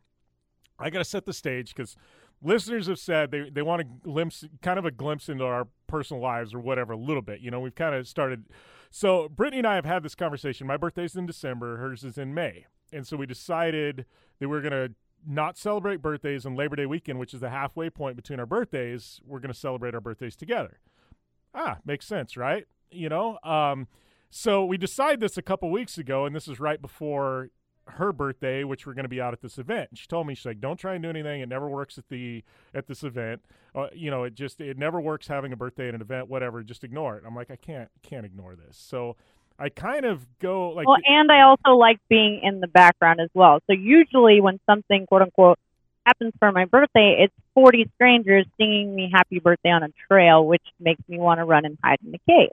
I got to set the stage because listeners have said they, they want a glimpse, kind of a glimpse into our personal lives or whatever, a little bit. You know, we've kind of started. So Brittany and I have had this conversation. My birthday's in December, hers is in May. And so we decided that we we're going to not celebrate birthdays on Labor Day weekend, which is the halfway point between our birthdays. We're going to celebrate our birthdays together. Ah, makes sense, right? You know, um, so we decided this a couple weeks ago, and this is right before her birthday, which we're going to be out at this event. And she told me she's like, "Don't try and do anything. It never works at the at this event. Uh, you know, it just it never works having a birthday at an event. Whatever, just ignore it." I'm like, I can't can't ignore this. So I kind of go like. Well, and I also like being in the background as well. So usually when something quote unquote happens for my birthday, it's 40 strangers singing me happy birthday on a trail, which makes me want to run and hide in the cave.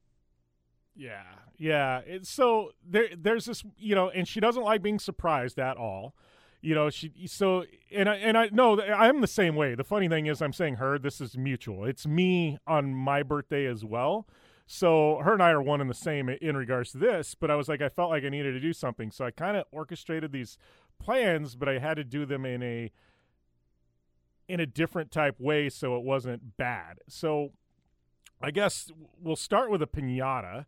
Yeah, yeah. It's, so there, there's this, you know, and she doesn't like being surprised at all. You know, she so and I and I know I'm the same way. The funny thing is, I'm saying her. This is mutual. It's me on my birthday as well. So her and I are one and the same in regards to this, but I was like, I felt like I needed to do something. So I kind of orchestrated these plans, but I had to do them in a in a different type way so it wasn't bad. So I guess we'll start with a pinata.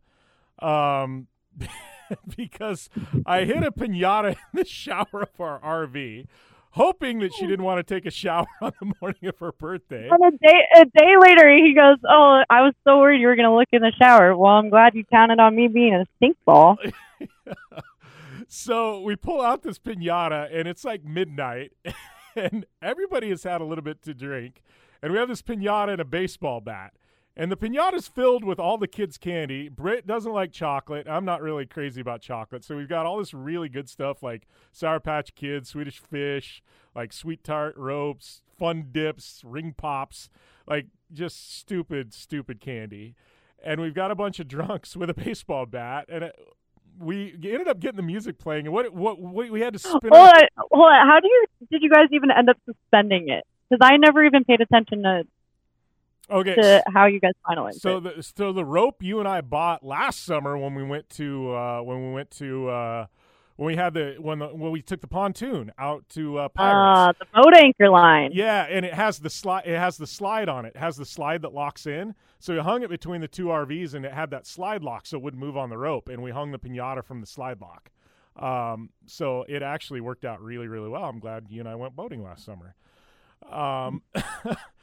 Um, because I hit a pinata in the shower of our RV hoping that she didn't want to take a shower on the morning of her birthday. And a day a day later, he goes, "Oh, I was so worried you were going to look in the shower. Well, I'm glad you counted on me being a stink ball." so we pull out this pinata, and it's like midnight, and everybody has had a little bit to drink, and we have this pinata and a baseball bat. And the pinata's filled with all the kids' candy. Britt doesn't like chocolate. I'm not really crazy about chocolate. So we've got all this really good stuff like Sour Patch Kids, Swedish Fish, like Sweet Tart Ropes, Fun Dips, Ring Pops, like just stupid, stupid candy. And we've got a bunch of drunks with a baseball bat. And it, we ended up getting the music playing. And what, what, what we had to spin. Hold on, hold on. How do you, did you guys even end up suspending it? Because I never even paid attention to Okay, to how you guys finalized So it. the so the rope you and I bought last summer when we went to uh, when we went to uh, when we had the when the, when we took the pontoon out to uh, Pirates. Uh, the boat anchor line. Yeah, and it has the slide. It has the slide on it. It has the slide that locks in. So we hung it between the two RVs, and it had that slide lock, so it wouldn't move on the rope. And we hung the pinata from the slide lock. Um, so it actually worked out really, really well. I'm glad you and I went boating last summer. Um,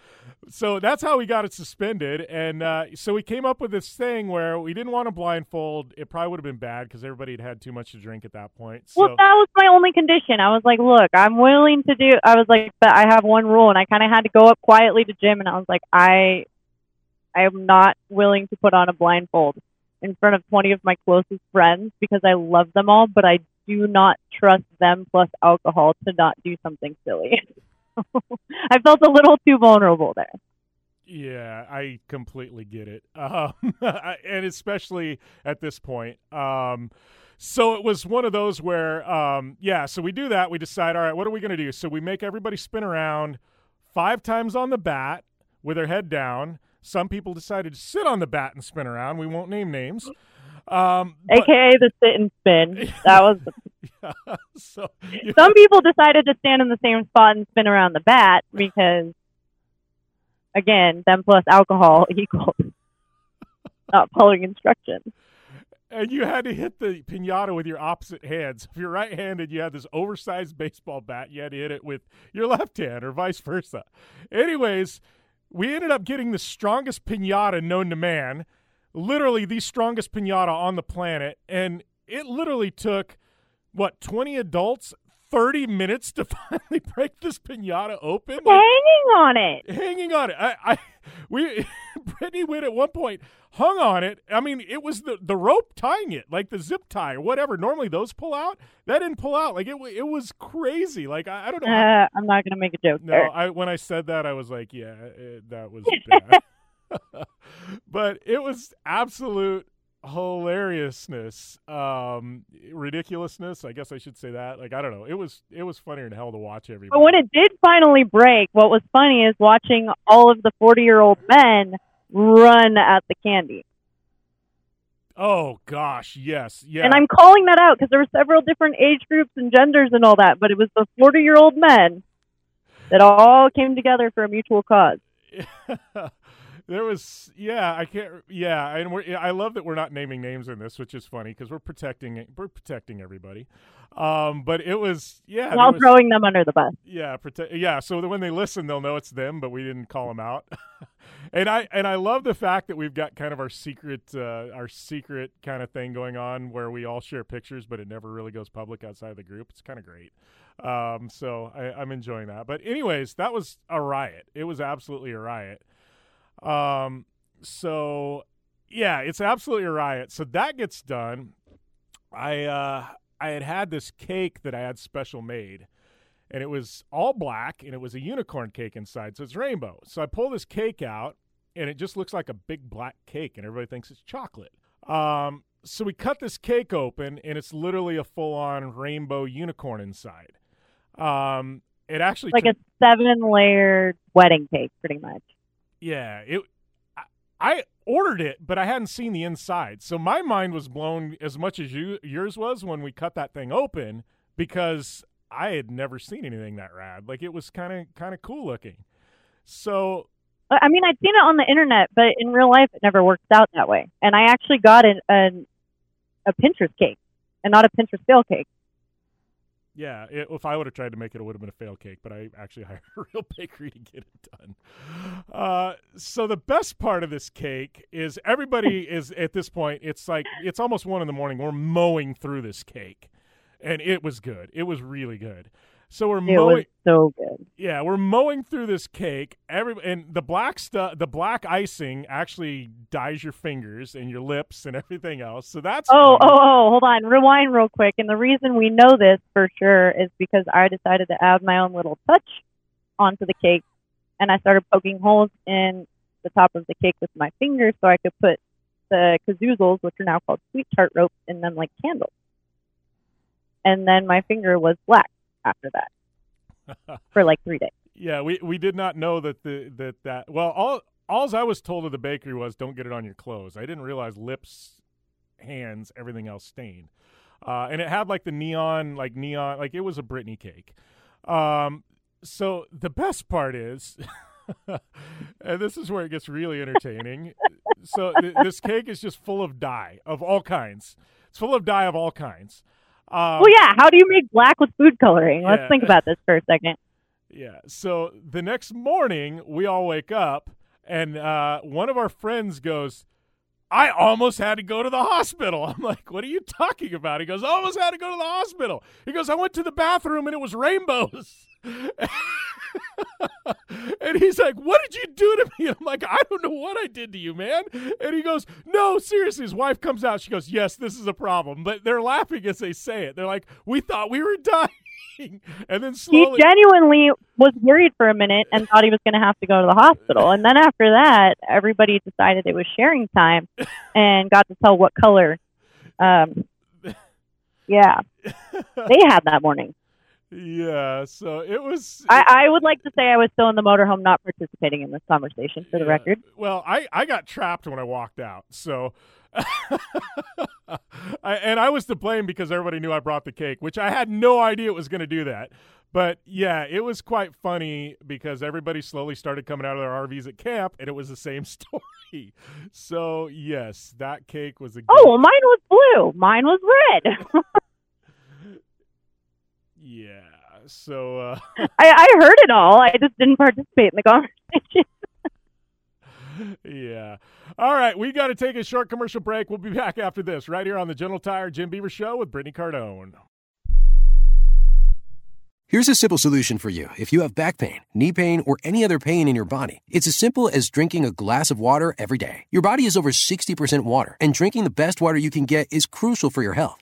so that's how we got it suspended. And uh, so we came up with this thing where we didn't want to blindfold. It probably would have been bad because everybody had had too much to drink at that point. So Well, that was my only condition. I was like, look, I'm willing to do. I was like, but I have one rule, and I kind of had to go up quietly to Jim, and I was like, I, I am not willing to put on a blindfold in front of 20 of my closest friends because I love them all, but I do not trust them plus alcohol to not do something silly. I felt a little too vulnerable there. Yeah, I completely get it, um, and especially at this point. Um, so it was one of those where, um, yeah. So we do that. We decide, all right, what are we going to do? So we make everybody spin around five times on the bat with their head down. Some people decided to sit on the bat and spin around. We won't name names. Um, but- AKA the sit and spin. That was. yeah, so Some people decided to stand in the same spot and spin around the bat because, again, them plus alcohol equals not following instructions. and you had to hit the pinata with your opposite hands. If you're right-handed, you had this oversized baseball bat. You had to hit it with your left hand, or vice versa. Anyways, we ended up getting the strongest pinata known to man, literally the strongest pinata on the planet, and it literally took what 20 adults. 30 minutes to finally break this pinata open. Like, Hanging on it. hanging on it. I, I we Brittany went at one point hung on it. I mean, it was the the rope tying it, like the zip tie or whatever. Normally those pull out. That didn't pull out. Like it it was crazy. Like I, I don't know. Uh, I'm not going to make a joke no, there. I when I said that, I was like, yeah, it, that was bad. But it was absolute hilariousness, um, ridiculousness. I guess I should say that. Like I don't know. It was it was funnier than hell to watch everybody. But when it did finally break, what was funny is watching all of the 40 year old men run at the candy. Oh gosh, yes, yeah. And I'm calling that out because there were several different age groups and genders and all that, but it was the 40 year old men that all came together for a mutual cause. there was yeah i can't yeah and we're i love that we're not naming names in this which is funny because we're protecting we're protecting everybody. Um but it was yeah while was- throwing them under the bus. yeah prote- yeah so when they listen they'll know it's them but we didn't call them out. And i and i love the fact that we've got kind of our secret uh our secret kind of thing going on where we all share pictures but it never really goes public outside of the group. It's kind of great. Um so I, i'm enjoying that. But anyways that was a riot. It was absolutely a riot um, so yeah, it's absolutely a riot. So that gets done. I uh, I had had this cake that I had special made, and it was all black, and it was a unicorn cake inside, so it's rainbow. So I pull this cake out, and it just looks like a big black cake, and everybody thinks it's chocolate. Um, so we cut this cake open, and it's literally a full-on rainbow unicorn inside. Um, it actually Like took- a seven layered wedding cake, pretty much. Yeah, it. I- ordered it, but I hadn't seen the inside, so my mind was blown as much as you yours was when we cut that thing open because I had never seen anything that rad. Like it was kind of kind of cool looking. So I mean, I'd seen it on the internet, but in real life, it never works out that way. And I actually got an, an a Pinterest cake, and not a Pinterest fail cake. Yeah, it, if I would have tried to make it, it would have been a fail cake. But I actually hired a real bakery to get it done. Uh, so the best part of this cake is everybody is at this point. It's like it's almost one in the morning. We're mowing through this cake, and it was good. It was really good. So we're It mowing. so good. Yeah, we're mowing through this cake. Every and the black stuff, the black icing actually dyes your fingers and your lips and everything else. So that's Oh, fun. oh, oh, hold on. Rewind real quick. And the reason we know this for sure is because I decided to add my own little touch onto the cake. And I started poking holes in the top of the cake with my fingers so I could put the kazoozles, which are now called sweet tart ropes, in them like candles. And then my finger was black after that for like three days. Yeah, we, we did not know that the that that well all alls I was told at the bakery was don't get it on your clothes. I didn't realize lips, hands, everything else stained. Uh, and it had like the neon, like neon, like it was a Britney cake. Um, so the best part is, and this is where it gets really entertaining. so th- this cake is just full of dye of all kinds. It's full of dye of all kinds. Um, well, yeah. How do you make black with food coloring? Let's yeah. think about this for a second. Yeah. So the next morning, we all wake up, and uh, one of our friends goes, I almost had to go to the hospital. I'm like, what are you talking about? He goes, I almost had to go to the hospital. He goes, I went to the bathroom and it was rainbows. and he's like, What did you do to me? I'm like, I don't know what I did to you, man. And he goes, No, seriously. His wife comes out. She goes, Yes, this is a problem. But they're laughing as they say it. They're like, We thought we were dying. And then slowly. He genuinely was worried for a minute and thought he was going to have to go to the hospital. And then after that, everybody decided it was sharing time and got to tell what color. Um, yeah, they had that morning. Yeah, so it was. I, I would like to say I was still in the motorhome, not participating in this conversation, for the record. Well, I, I got trapped when I walked out. So, I, and I was to blame because everybody knew I brought the cake, which I had no idea it was going to do that. But yeah, it was quite funny because everybody slowly started coming out of their RVs at camp, and it was the same story. So yes, that cake was a. Oh, well, mine was blue. Mine was red. yeah. So uh, I, I heard it all. I just didn't participate in the conversation. Yeah. All right, we got to take a short commercial break. We'll be back after this, right here on the General Tire Jim Beaver Show with Brittany Cardone. Here's a simple solution for you if you have back pain, knee pain, or any other pain in your body. It's as simple as drinking a glass of water every day. Your body is over 60% water, and drinking the best water you can get is crucial for your health.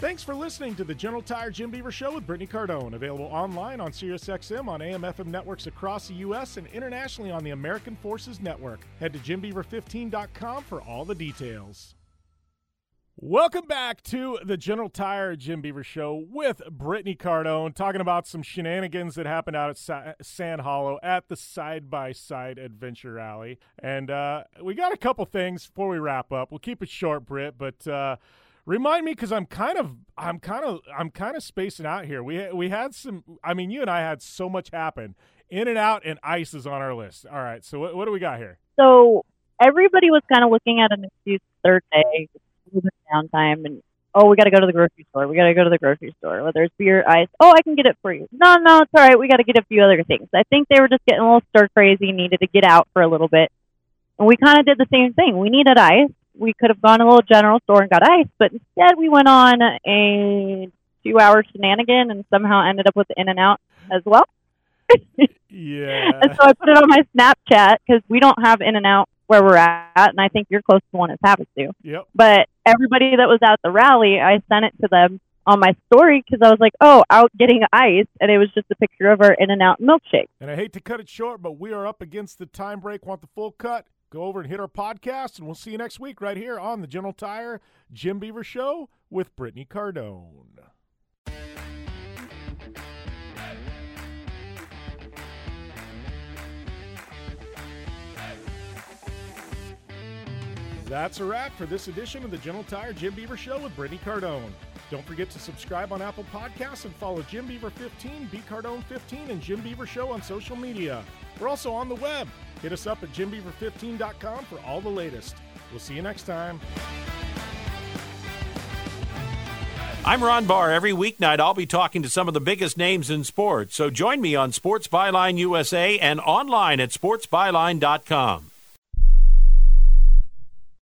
Thanks for listening to the General Tire Jim Beaver Show with Brittany Cardone. Available online on SiriusXM on AM FM networks across the U.S. and internationally on the American Forces Network. Head to JimBeaver15.com for all the details. Welcome back to the General Tire Jim Beaver Show with Brittany Cardone, talking about some shenanigans that happened out at Sa- Sand Hollow at the Side by Side Adventure Rally. And uh, we got a couple things before we wrap up. We'll keep it short, Britt, but. Uh, Remind me because I'm kind of I'm kind of I'm kind of spacing out here. We we had some. I mean, you and I had so much happen. In-N-Out and ice is on our list. All right. So what, what do we got here? So everybody was kind of looking at an excuse third day, a little bit of downtime, and oh, we got to go to the grocery store. We got to go to the grocery store. Whether it's beer, ice. Oh, I can get it for you. No, no, it's all right. We got to get a few other things. I think they were just getting a little stir crazy, needed to get out for a little bit, and we kind of did the same thing. We needed ice we could have gone to a little general store and got ice, but instead we went on a two hour shenanigan and somehow ended up with In-N-Out as well. yeah. And so I put it on my Snapchat because we don't have In-N-Out where we're at, and I think you're close to one as Havasu. Yep. But everybody that was at the rally, I sent it to them on my story because I was like, "Oh, out getting ice," and it was just a picture of our In and Out milkshake. And I hate to cut it short, but we are up against the time break. Want the full cut? Go over and hit our podcast, and we'll see you next week right here on the General Tire Jim Beaver Show with Brittany Cardone. That's a wrap for this edition of the General Tire Jim Beaver Show with Brittany Cardone. Don't forget to subscribe on Apple Podcasts and follow Jim Beaver 15, B Cardone 15, and Jim Beaver Show on social media. We're also on the web Hit us up at jimbeaver15.com for all the latest. We'll see you next time. I'm Ron Barr. Every weeknight, I'll be talking to some of the biggest names in sports. So join me on Sports Byline USA and online at sportsbyline.com.